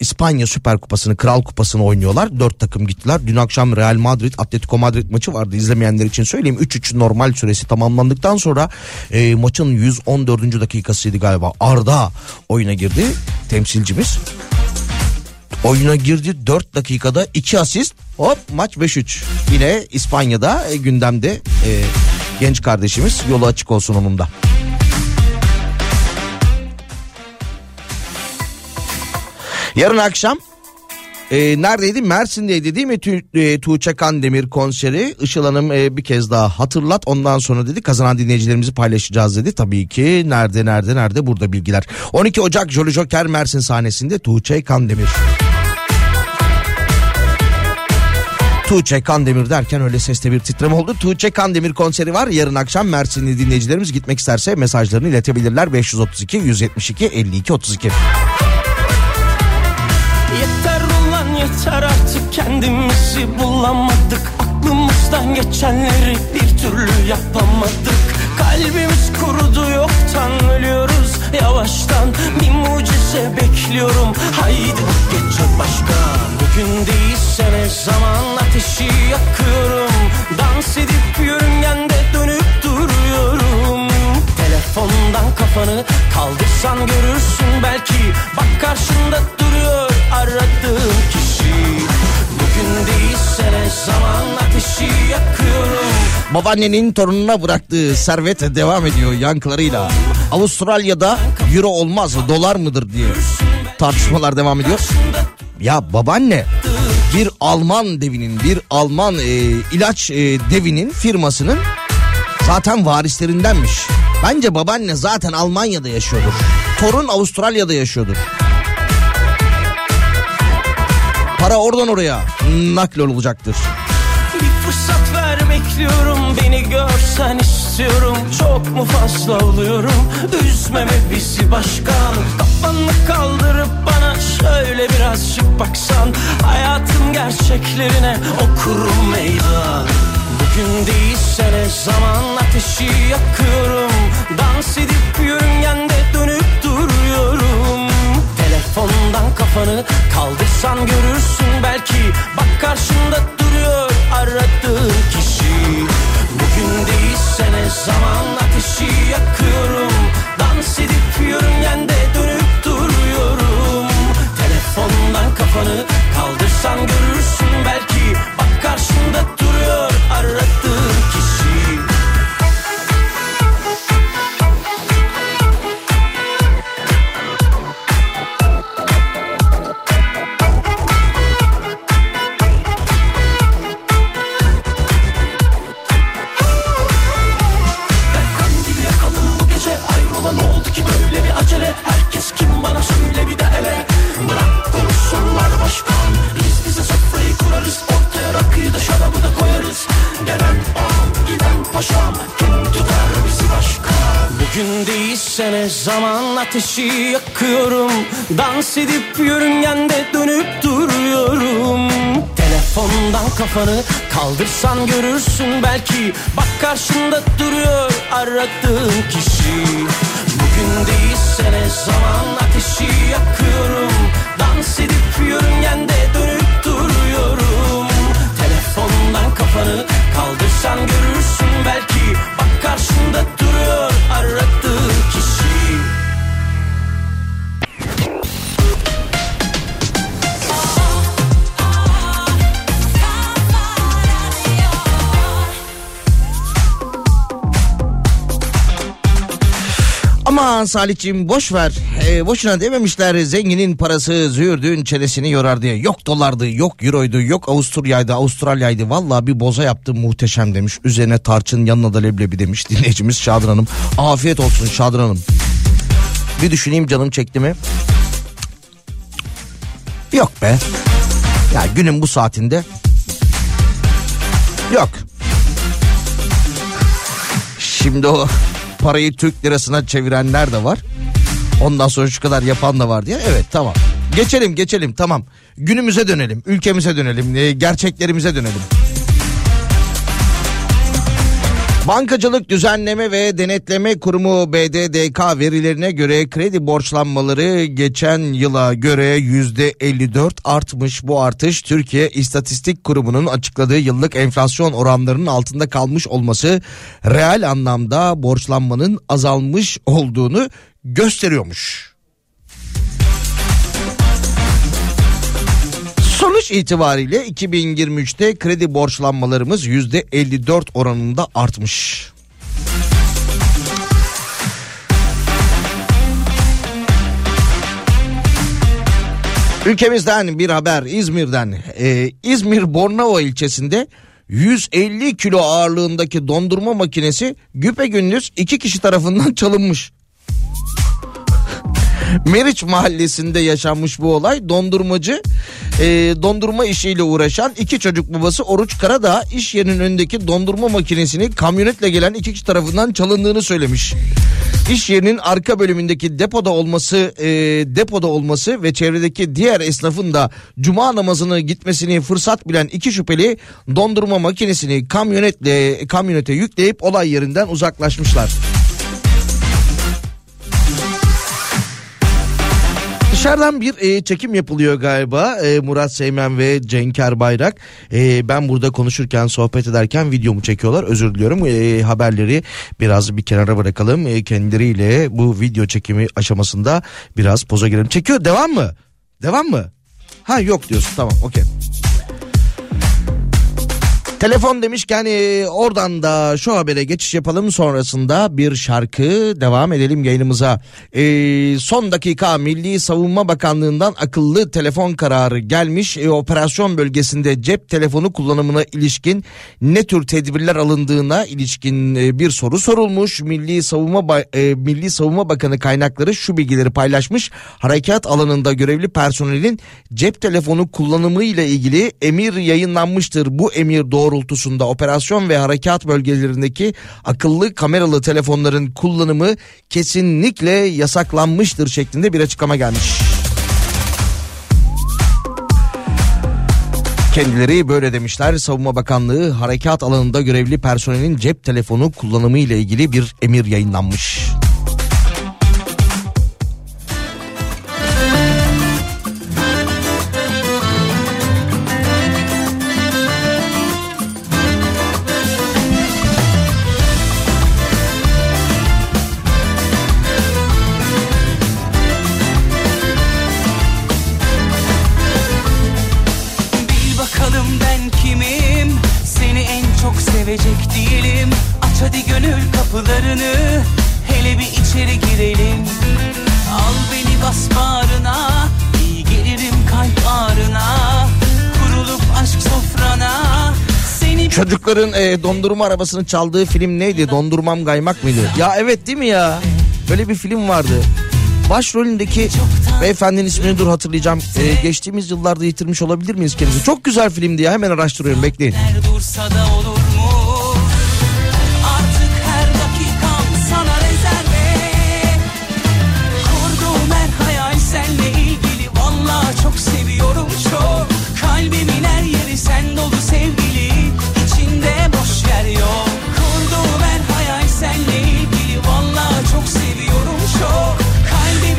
İspanya Süper Kupası'nı, Kral Kupası'nı oynuyorlar. Dört takım gittiler. Dün akşam Real Madrid, Atletico Madrid maçı vardı. İzlemeyenler için söyleyeyim. 3-3 normal süresi tamamlandıktan sonra e, maçın 114. dakikasıydı galiba. Arda oyuna girdi temsilcimiz. Oyuna girdi 4 dakikada 2 asist. Hop maç 5-3. Yine İspanya'da e, gündemde e, genç kardeşimiz yolu açık olsun onun da. Yarın akşam e, neredeydi? Mersin'deydi değil mi Tu, e, Tuğçe Kandemir konseri? Işıl Hanım e, bir kez daha hatırlat. Ondan sonra dedi kazanan dinleyicilerimizi paylaşacağız dedi. Tabii ki nerede nerede nerede burada bilgiler. 12 Ocak Jolly Joker Mersin sahnesinde Tuğçe Kandemir. Tuğçe Kandemir derken öyle seste bir titreme oldu. Tuğçe Kandemir konseri var. Yarın akşam Mersinli dinleyicilerimiz gitmek isterse mesajlarını iletebilirler. 532 172 52 32. Yeter ulan yeter artık kendimizi bulamadık Aklımızdan geçenleri bir türlü yapamadık Kalbimiz kurudu yoktan ölüyoruz yavaştan. Bir mucize bekliyorum Haydi gece başka Bugün değilse ne zaman ateşi yakıyorum. Dans edip yörüngende dönüp duruyorum. Telefondan kafanı kaldırsan görürsün belki Bak karşında duruyor aradığın kişi. Bugün değilse ne zaman ateşi yakıyorum Babaannenin torununa bıraktığı servet devam ediyor yankılarıyla. Avustralya'da euro olmaz dolar mıdır diye tartışmalar devam ediyor. Ya babaanne bir Alman devinin bir Alman e, ilaç e, devinin firmasının zaten varislerindenmiş. Bence babaanne zaten Almanya'da yaşıyordur. Torun Avustralya'da yaşıyordur. Para oradan oraya. Nakl olacaktır. Bir fırsat ver bekliyorum. Beni görsen istiyorum. Çok mu fazla oluyorum? Üzmeme bizi başkan? Kafanı kaldırıp bana Şöyle birazcık baksan. Hayatın gerçeklerine Okurum meydan. Bugün değilse ne zaman ateşi yakıyorum? Dans edip yörüngende dönüp Telefondan kafanı kaldırsan görürsün belki. Bak karşında duruyor aradığın kişi. Bugün değilse ne zaman ateşi yakıyorum. Dans edip yörüngende dönüp duruyorum. Telefondan kafanı kaldırsan görürsün belki. Bak karşında duruyor aradığın Bugün değilse ne zaman ateşi yakıyorum. Dans edip yörüngende dönüp duruyorum. Telefondan kafanı kaldırsan görürsün belki. Bak karşında duruyor aradığın kişi. Bugün değilse ne zaman ateşi yakıyorum. Dans edip yörüngende dönüp duruyorum. Telefondan kafanı kaldırsan görürsün belki. Bak karşında duruyor Aman Salihciğim boş ver. Ee, boşuna dememişler zenginin parası züğürdüğün çenesini yorar diye. Yok dolardı, yok euroydu, yok Avusturya'ydı, Avustralya'ydı. Vallahi bir boza yaptım muhteşem demiş. Üzerine tarçın yanına da leblebi demiş dinleyicimiz Şadır Hanım. Afiyet olsun Şadır Hanım. Bir düşüneyim canım çekti mi? Yok be. Ya günün bu saatinde yok. Şimdi o parayı Türk lirasına çevirenler de var. Ondan sonra şu kadar yapan da var diye. Evet tamam. Geçelim geçelim tamam. Günümüze dönelim. Ülkemize dönelim. e, Gerçeklerimize dönelim. Bankacılık Düzenleme ve Denetleme Kurumu BDDK verilerine göre kredi borçlanmaları geçen yıla göre yüzde 54 artmış. Bu artış Türkiye İstatistik Kurumu'nun açıkladığı yıllık enflasyon oranlarının altında kalmış olması reel anlamda borçlanmanın azalmış olduğunu gösteriyormuş. Sonuç itibariyle 2023'te kredi borçlanmalarımız %54 oranında artmış. Ülkemizden bir haber İzmir'den. Ee, İzmir Bornova ilçesinde 150 kilo ağırlığındaki dondurma makinesi güpegündüz iki kişi tarafından çalınmış. Meriç mahallesinde yaşanmış bu olay. Dondurmacı e, dondurma işiyle uğraşan iki çocuk babası Oruç Karadağ iş yerinin önündeki dondurma makinesini kamyonetle gelen iki kişi tarafından çalındığını söylemiş. İş yerinin arka bölümündeki depoda olması e, depoda olması ve çevredeki diğer esnafın da cuma namazını gitmesini fırsat bilen iki şüpheli dondurma makinesini kamyonetle kamyonete yükleyip olay yerinden uzaklaşmışlar. Dışarıdan bir e, çekim yapılıyor galiba e, Murat Seymen ve Cenker Bayrak. E, ben burada konuşurken sohbet ederken videomu çekiyorlar özür diliyorum. E, haberleri biraz bir kenara bırakalım. E, kendileriyle bu video çekimi aşamasında biraz poza girelim. Çekiyor devam mı? Devam mı? Ha yok diyorsun tamam okey. Telefon demişken e, oradan da şu habere geçiş yapalım sonrasında bir şarkı devam edelim yayınımıza. E, son dakika Milli Savunma Bakanlığı'ndan akıllı telefon kararı gelmiş. E, operasyon bölgesinde cep telefonu kullanımına ilişkin ne tür tedbirler alındığına ilişkin e, bir soru sorulmuş. Milli Savunma e, Milli Savunma Bakanı kaynakları şu bilgileri paylaşmış. Harekat alanında görevli personelin cep telefonu kullanımı ile ilgili emir yayınlanmıştır. Bu emir doğrultusunda operasyon ve harekat bölgelerindeki akıllı kameralı telefonların kullanımı kesinlikle yasaklanmıştır şeklinde bir açıklama gelmiş. Kendileri böyle demişler. Savunma Bakanlığı harekat alanında görevli personelin cep telefonu kullanımı ile ilgili bir emir yayınlanmış. Bil kapılarını Hele bir içeri girelim Al beni bas bağrına İyi gelirim kalp ağrına Kurulup aşk sofrana Seni Çocukların e, dondurma arabasını çaldığı film neydi? Dondurmam kaymak mıydı? Ya evet değil mi ya? Böyle bir film vardı. Başrolündeki beyefendinin ismini dur hatırlayacağım. E, geçtiğimiz yıllarda yitirmiş olabilir miyiz kendimizi? Çok güzel filmdi ya hemen araştırıyorum bekleyin. dursa da olur sen dolu sevgili İçinde boş yer yok Kurduğum her hayal senle ilgili Valla çok seviyorum çok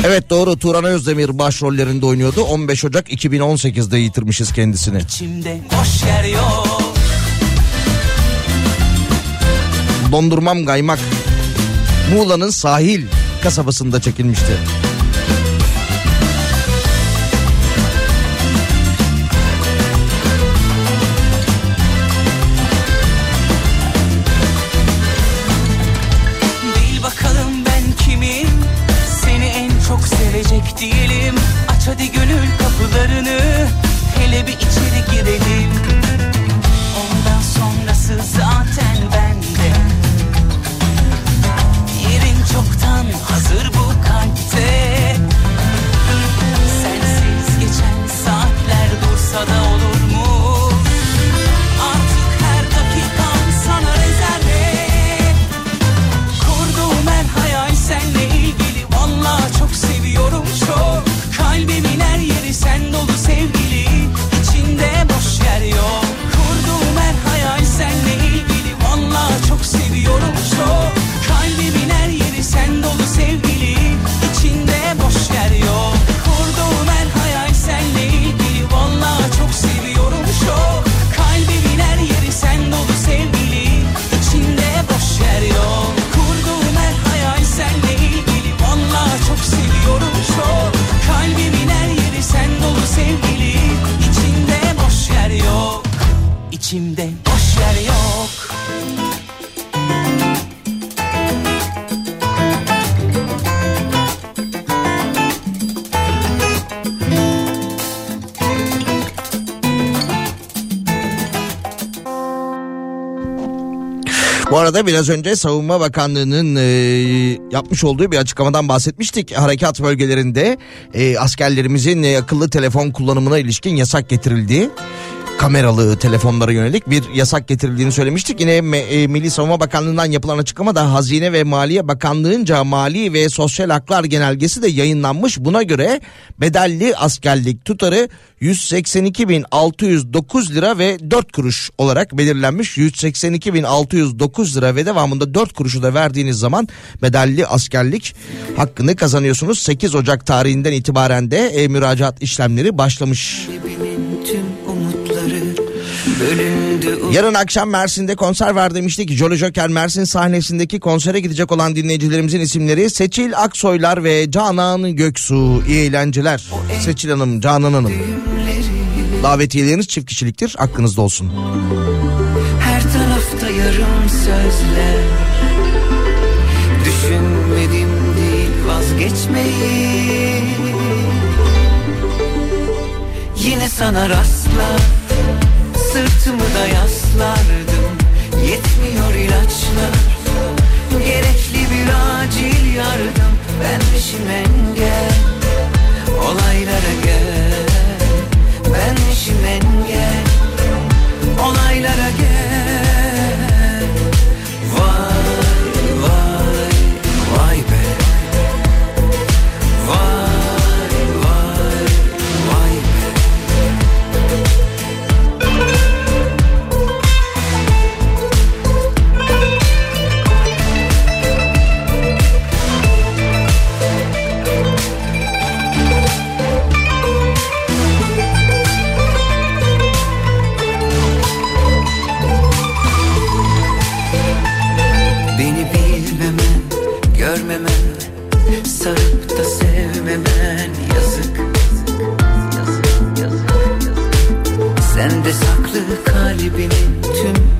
Evet doğru Turan Özdemir başrollerinde oynuyordu. 15 Ocak 2018'de yitirmişiz kendisini. içimde boş yer yok Dondurmam kaymak. Muğla'nın sahil kasabasında çekilmişti. Biraz önce Savunma Bakanlığı'nın e, yapmış olduğu bir açıklamadan bahsetmiştik. Harekat bölgelerinde e, askerlerimizin e, akıllı telefon kullanımına ilişkin yasak getirildiği. Kameralı telefonlara yönelik bir yasak getirildiğini söylemiştik. Yine e, Milli Savunma Bakanlığı'ndan yapılan açıklamada Hazine ve Maliye Bakanlığı'nca Mali ve Sosyal Haklar Genelgesi de yayınlanmış. Buna göre bedelli askerlik tutarı 182.609 lira ve 4 kuruş olarak belirlenmiş. 182.609 lira ve devamında 4 kuruşu da verdiğiniz zaman bedelli askerlik hakkını kazanıyorsunuz. 8 Ocak tarihinden itibaren de e, müracaat işlemleri başlamış. Yarın akşam Mersin'de konser var demiştik. Jolly Joker Mersin sahnesindeki konsere gidecek olan dinleyicilerimizin isimleri Seçil Aksoylar ve Canan Göksu. İyi eğlenceler. Seçil Hanım, Canan Hanım. Davetiyeleriniz çift kişiliktir. Aklınızda olsun. Her tarafta yarım sözler Düşünmedim değil vazgeçmeyi Yine sana rastlar Sırtımı da yaslardım. Yetmiyor ilaçlar. Gerekli bir acil yardım. Benmişim engel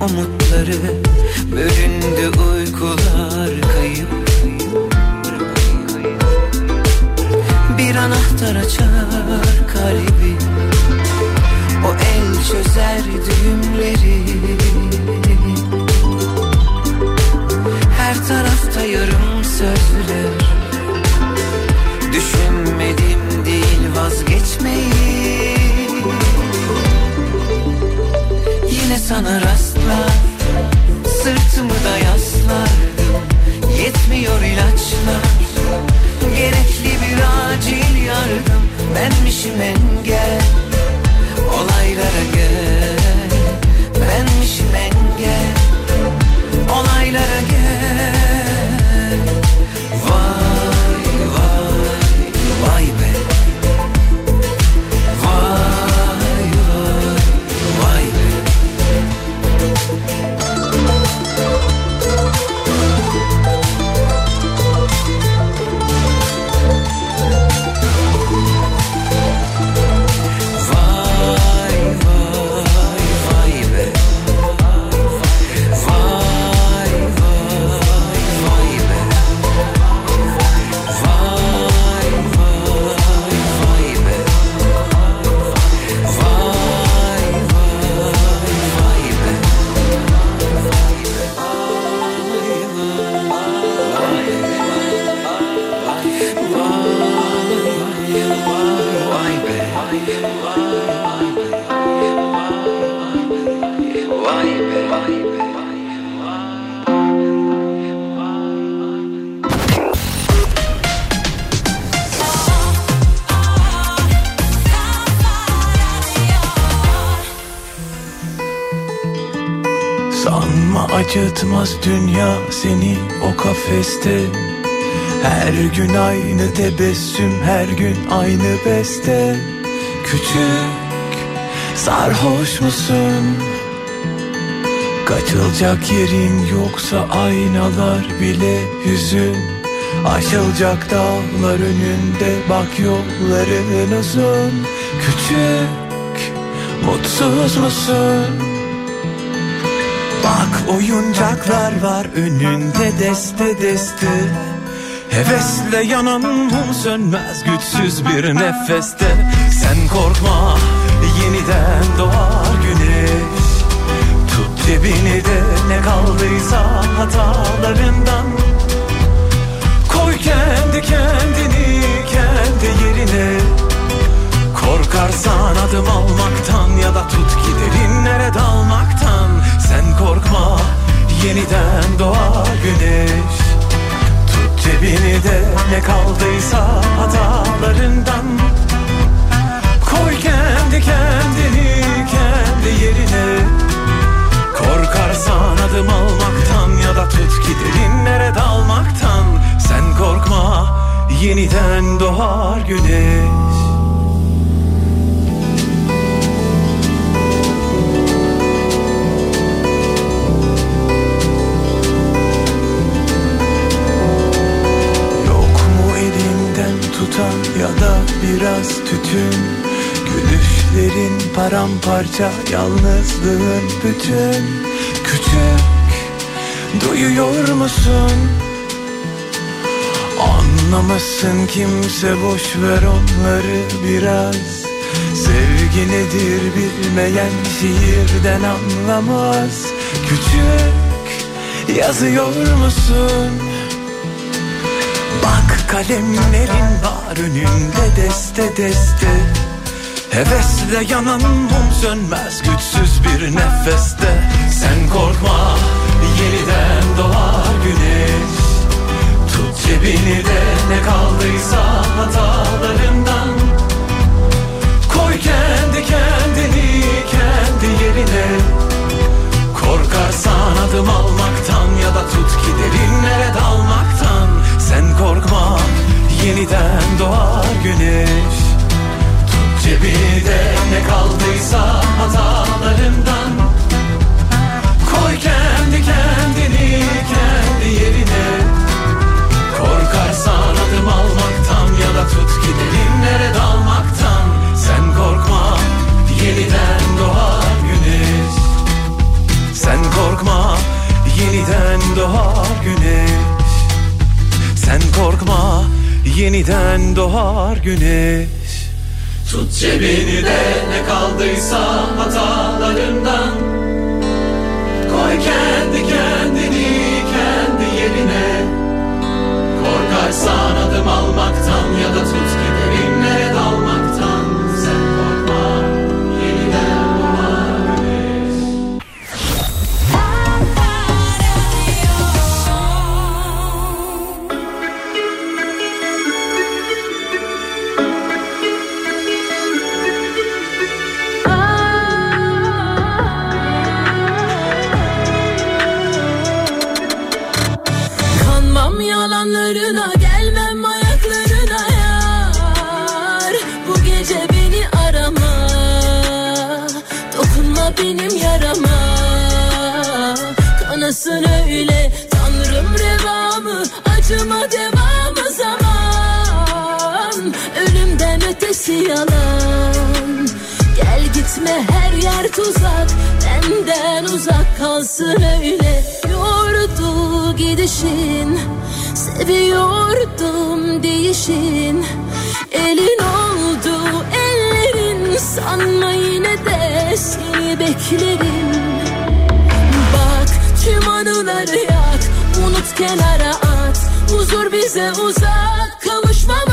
umutları Bölündü uykular kayıp Bir anahtar açar kalbi. O el çözer düğümleri. Her tarafta yarım sözler Yetmiyor ilaçlar. Gerekli bir acil yardım. Benmişim engel acıtmaz dünya seni o kafeste Her gün aynı tebessüm her gün aynı beste Küçük sarhoş musun? Kaçılacak yerin yoksa aynalar bile hüzün Aşılacak dağlar önünde bak yolların uzun Küçük mutsuz musun? Bak oyuncaklar var önünde deste deste. Hevesle yanan mum sönmez güçsüz bir nefeste. Sen korkma yeniden doğar güneş. Tut cebini de ne kaldıysa hatalarından. Koy kendi kendini kendi yerine. Korkarsan adım almaktan ya da tut gidelim yeniden doğar güneş. Tut cebini de ne kaldıysa hatalarından. Koy kendi kendini kendi yerine. Korkarsan adım almaktan ya da tut ki derinlere dalmaktan. Sen korkma yeniden doğar güneş biraz tütün Gülüşlerin paramparça yalnızlığın bütün Küçük duyuyor musun? Anlamasın kimse boş ver onları biraz Sevgi nedir bilmeyen şiirden anlamaz Küçük yazıyor musun? Kalemlerin var önünde deste deste. Hevesle yanan mum sönmez güçsüz bir nefeste. Sen korkma yeniden doğar güneş. Tut cebini de ne kaldıysa hatalarından. Koy kendi kendini kendi yerine. Korkarsan adım almaktan ya da tut ki derinlere dalmaktan Sen korkma yeniden doğar güneş. Tut cebini de ne kaldıysa hatalarından. Koy kendi kendini kendi yerine. Korkarsan adım almaktan ya da tut ki derinlere dalmaktan. Sen korkma yeniden doğar güneş. Sen korkma yeniden doğar güneş Sen korkma yeniden doğar güneş. Tut cebini de ne kaldıysa hatalarından. Koy kendi kendini kendi yerine. Korkarsan adım almaktan ya da tut Ötesi yalan. Gel gitme her yer tuzak. Benden uzak kalsın öyle. Yordu gidişin Seviyordum değişin. Elin oldu ellerin. Sanma yine de seni beklerim. Bak tüm anıları yak. Unut kenara at. Huzur bize uzak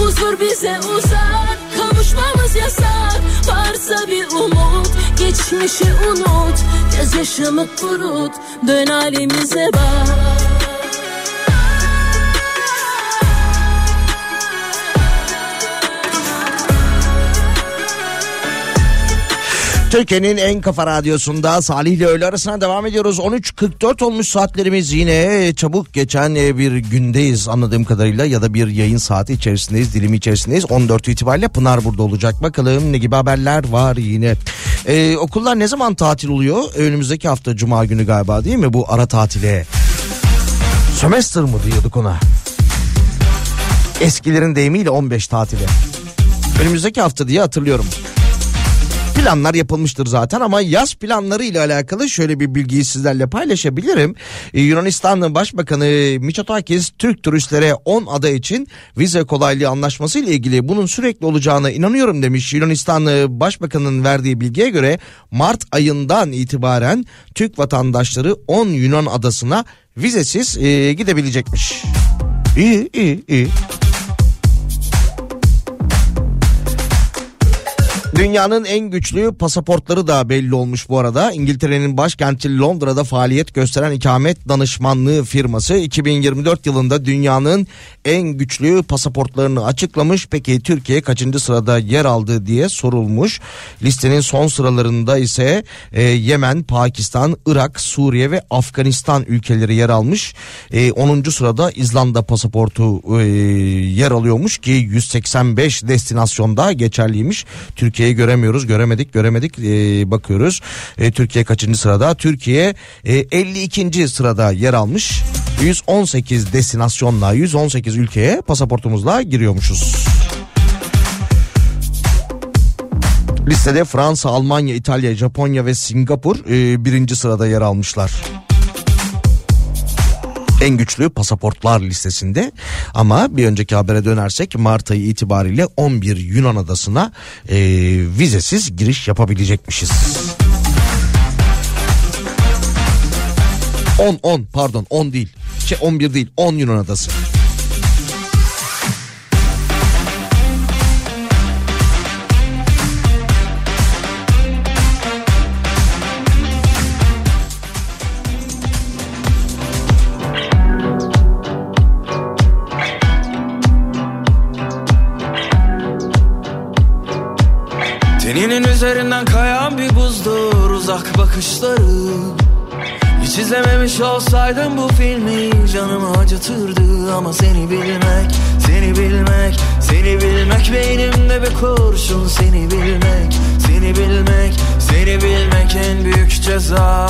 Huzur bize uzak Kavuşmamız yasak. Varsa bir umut Geçmişi unut. Gözyaşımı kurut Dön halimize bak Türkiye'nin en kafa radyosunda Salih ile öğle arasına devam ediyoruz. 13.44 olmuş saatlerimiz yine çabuk geçen e, bir gündeyiz anladığım kadarıyla ya da bir yayın saati içerisindeyiz dilimi içerisindeyiz. 14 itibariyle Pınar burada olacak bakalım ne gibi haberler var yine. Ee, okullar ne zaman tatil oluyor? Önümüzdeki hafta cuma günü galiba değil mi bu ara tatile? Sömestr mı diyorduk ona? Eskilerin deyimiyle 15 tatile. Önümüzdeki hafta diye hatırlıyorum planlar yapılmıştır zaten ama yaz planları ile alakalı şöyle bir bilgiyi sizlerle paylaşabilirim. Ee, Yunanistan Başbakanı Mitsotakis Türk turistlere 10 ada için vize kolaylığı anlaşması ile ilgili bunun sürekli olacağına inanıyorum demiş. Yunanistan Başbakanı'nın verdiği bilgiye göre Mart ayından itibaren Türk vatandaşları 10 Yunan adasına vizesiz e, gidebilecekmiş. İyi iyi iyi. Dünyanın en güçlü pasaportları da belli olmuş bu arada. İngiltere'nin başkenti Londra'da faaliyet gösteren ikamet danışmanlığı firması 2024 yılında dünyanın en güçlü pasaportlarını açıklamış. Peki Türkiye kaçıncı sırada yer aldı diye sorulmuş. Listenin son sıralarında ise e, Yemen, Pakistan, Irak, Suriye ve Afganistan ülkeleri yer almış. E, 10. sırada İzlanda pasaportu e, yer alıyormuş ki 185 destinasyonda geçerliymiş. Türkiye Türkiye'yi göremiyoruz. Göremedik, göremedik. Ee, bakıyoruz. Ee, Türkiye kaçıncı sırada? Türkiye e, 52. sırada yer almış. 118 destinasyonla 118 ülkeye pasaportumuzla giriyormuşuz. Listede Fransa, Almanya, İtalya, Japonya ve Singapur e, birinci sırada yer almışlar en güçlü pasaportlar listesinde ama bir önceki habere dönersek Mart ayı itibariyle 11 Yunan adasına e, vizesiz giriş yapabilecekmişiz. 10 10 pardon 10 değil. Şey 11 değil 10 Yunan adası. Teninin üzerinden kayan bir buzdur uzak bakışları. Hiç izlememiş olsaydım bu filmi canımı acıtırdı. Ama seni bilmek, seni bilmek, seni bilmek Beynimde bir kurşun. Seni bilmek, seni bilmek, seni bilmek en büyük ceza.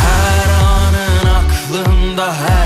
Her anın aklımda her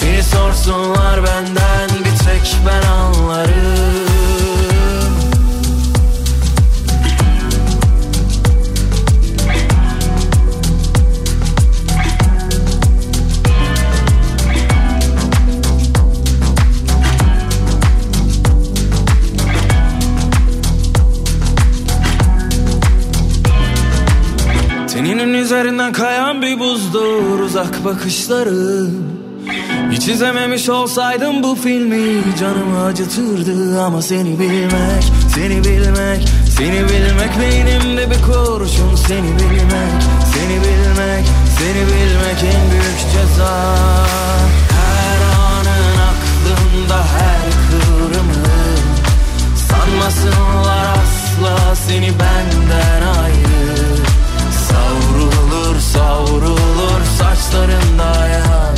Seni sorsunlar benden bir tek ben anlarım. Teninin üzerinden kayan bir buzdur uzak bakışları Hiç izlememiş olsaydım bu filmi canımı acıtırdı Ama seni bilmek, seni bilmek, seni bilmek Beynimde bir kurşun seni bilmek, seni bilmek, seni bilmek en büyük ceza. Her anın aklımda her kıvrımın Sanmasınlar asla seni benden ayrı. Savrulur savrulur saçlarında hayatı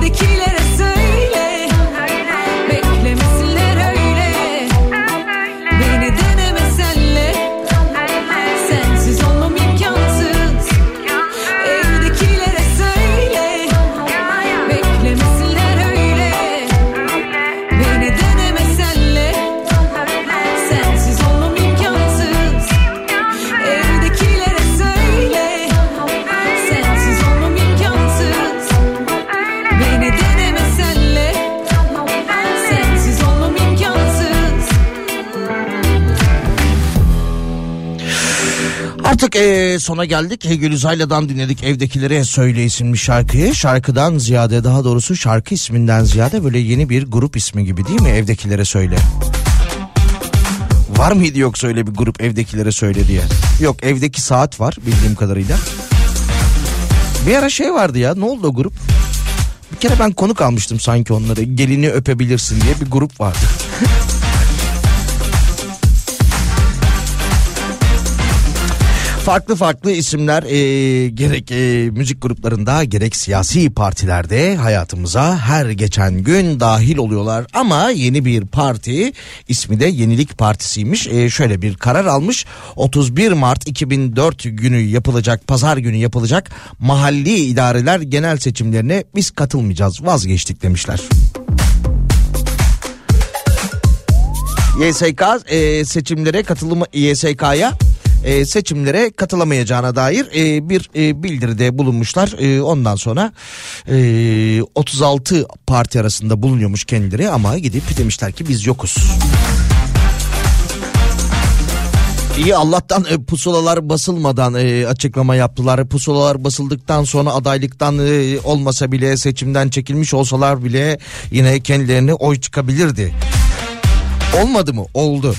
Evdekilere söyle Eee, sona geldik. Gül Uzayla'dan dinledik evdekilere söyle isimli şarkıyı. Şarkıdan ziyade daha doğrusu şarkı isminden ziyade böyle yeni bir grup ismi gibi değil mi evdekilere söyle? Var mıydı yoksa öyle bir grup evdekilere söyle diye? Yok evdeki saat var bildiğim kadarıyla. Bir ara şey vardı ya ne oldu o grup? Bir kere ben konuk almıştım sanki onları. Gelini öpebilirsin diye bir grup vardı. Farklı farklı isimler e, gerek e, müzik gruplarında gerek siyasi partilerde hayatımıza her geçen gün dahil oluyorlar. Ama yeni bir parti ismi de Yenilik Partisi'ymiş. E, şöyle bir karar almış 31 Mart 2004 günü yapılacak pazar günü yapılacak mahalli idareler genel seçimlerine biz katılmayacağız vazgeçtik demişler. YSK e, seçimlere katılımı YSK'ya e, seçimlere katılamayacağına dair e, bir e, bildiride bulunmuşlar. E, ondan sonra e, 36 parti arasında bulunuyormuş kendileri ama gidip demişler ki biz yokuz. İyi Allah'tan e, pusulalar basılmadan e, açıklama yaptılar. Pusulalar basıldıktan sonra adaylıktan e, olmasa bile seçimden çekilmiş olsalar bile yine kendilerine oy çıkabilirdi. Olmadı mı? Oldu.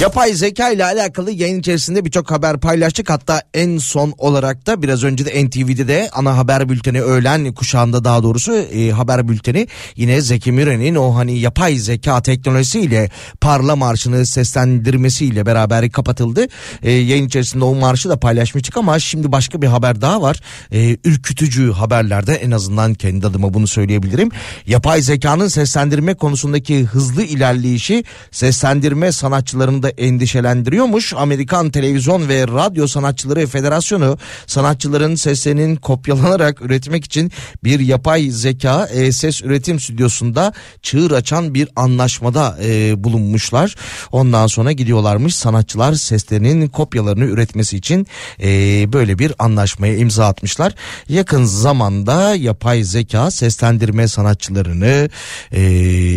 Yapay zeka ile alakalı yayın içerisinde birçok haber paylaştık. Hatta en son olarak da biraz önce de NTV'de de ana haber bülteni öğlen kuşağında daha doğrusu e, haber bülteni yine Zeki Müren'in o hani yapay zeka teknolojisiyle parla marşını seslendirmesiyle beraber kapatıldı. E, yayın içerisinde o marşı da paylaşmıştık ama şimdi başka bir haber daha var. E, ürkütücü haberlerde en azından kendi adıma bunu söyleyebilirim. Yapay zekanın seslendirme konusundaki hızlı ilerleyişi seslendirme sanatçılarını da endişelendiriyormuş. Amerikan Televizyon ve Radyo Sanatçıları Federasyonu sanatçıların seslerinin kopyalanarak üretmek için bir yapay zeka e, ses üretim stüdyosunda çığır açan bir anlaşmada e, bulunmuşlar. Ondan sonra gidiyorlarmış sanatçılar seslerinin kopyalarını üretmesi için e, böyle bir anlaşmaya imza atmışlar. Yakın zamanda yapay zeka seslendirme sanatçılarını e,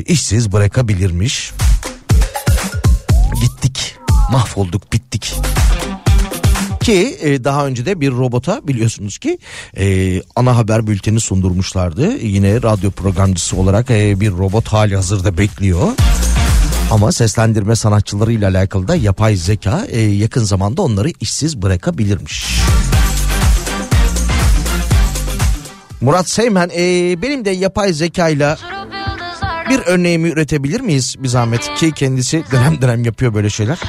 işsiz bırakabilirmiş. Gittik, mahvolduk, bittik. Ki e, daha önce de bir robota biliyorsunuz ki e, ana haber bülteni sundurmuşlardı. Yine radyo programcısı olarak e, bir robot hali hazırda bekliyor. Ama seslendirme sanatçılarıyla alakalı da yapay zeka e, yakın zamanda onları işsiz bırakabilirmiş. Murat Seymen e, benim de yapay zekayla bir örneğimi üretebilir miyiz bir zahmet ki kendisi dönem dönem yapıyor böyle şeyler.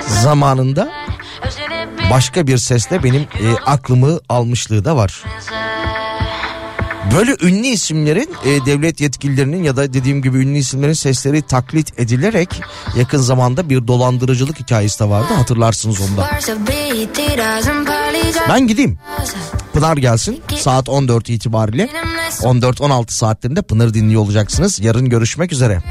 Zamanında başka bir sesle benim e, aklımı almışlığı da var. Böyle ünlü isimlerin e, devlet yetkililerinin ya da dediğim gibi ünlü isimlerin sesleri taklit edilerek yakın zamanda bir dolandırıcılık hikayesi de vardı hatırlarsınız onu da. Ben gideyim. Pınar gelsin saat 14 itibariyle 14-16 saatlerinde Pınar dinliyor olacaksınız. Yarın görüşmek üzere.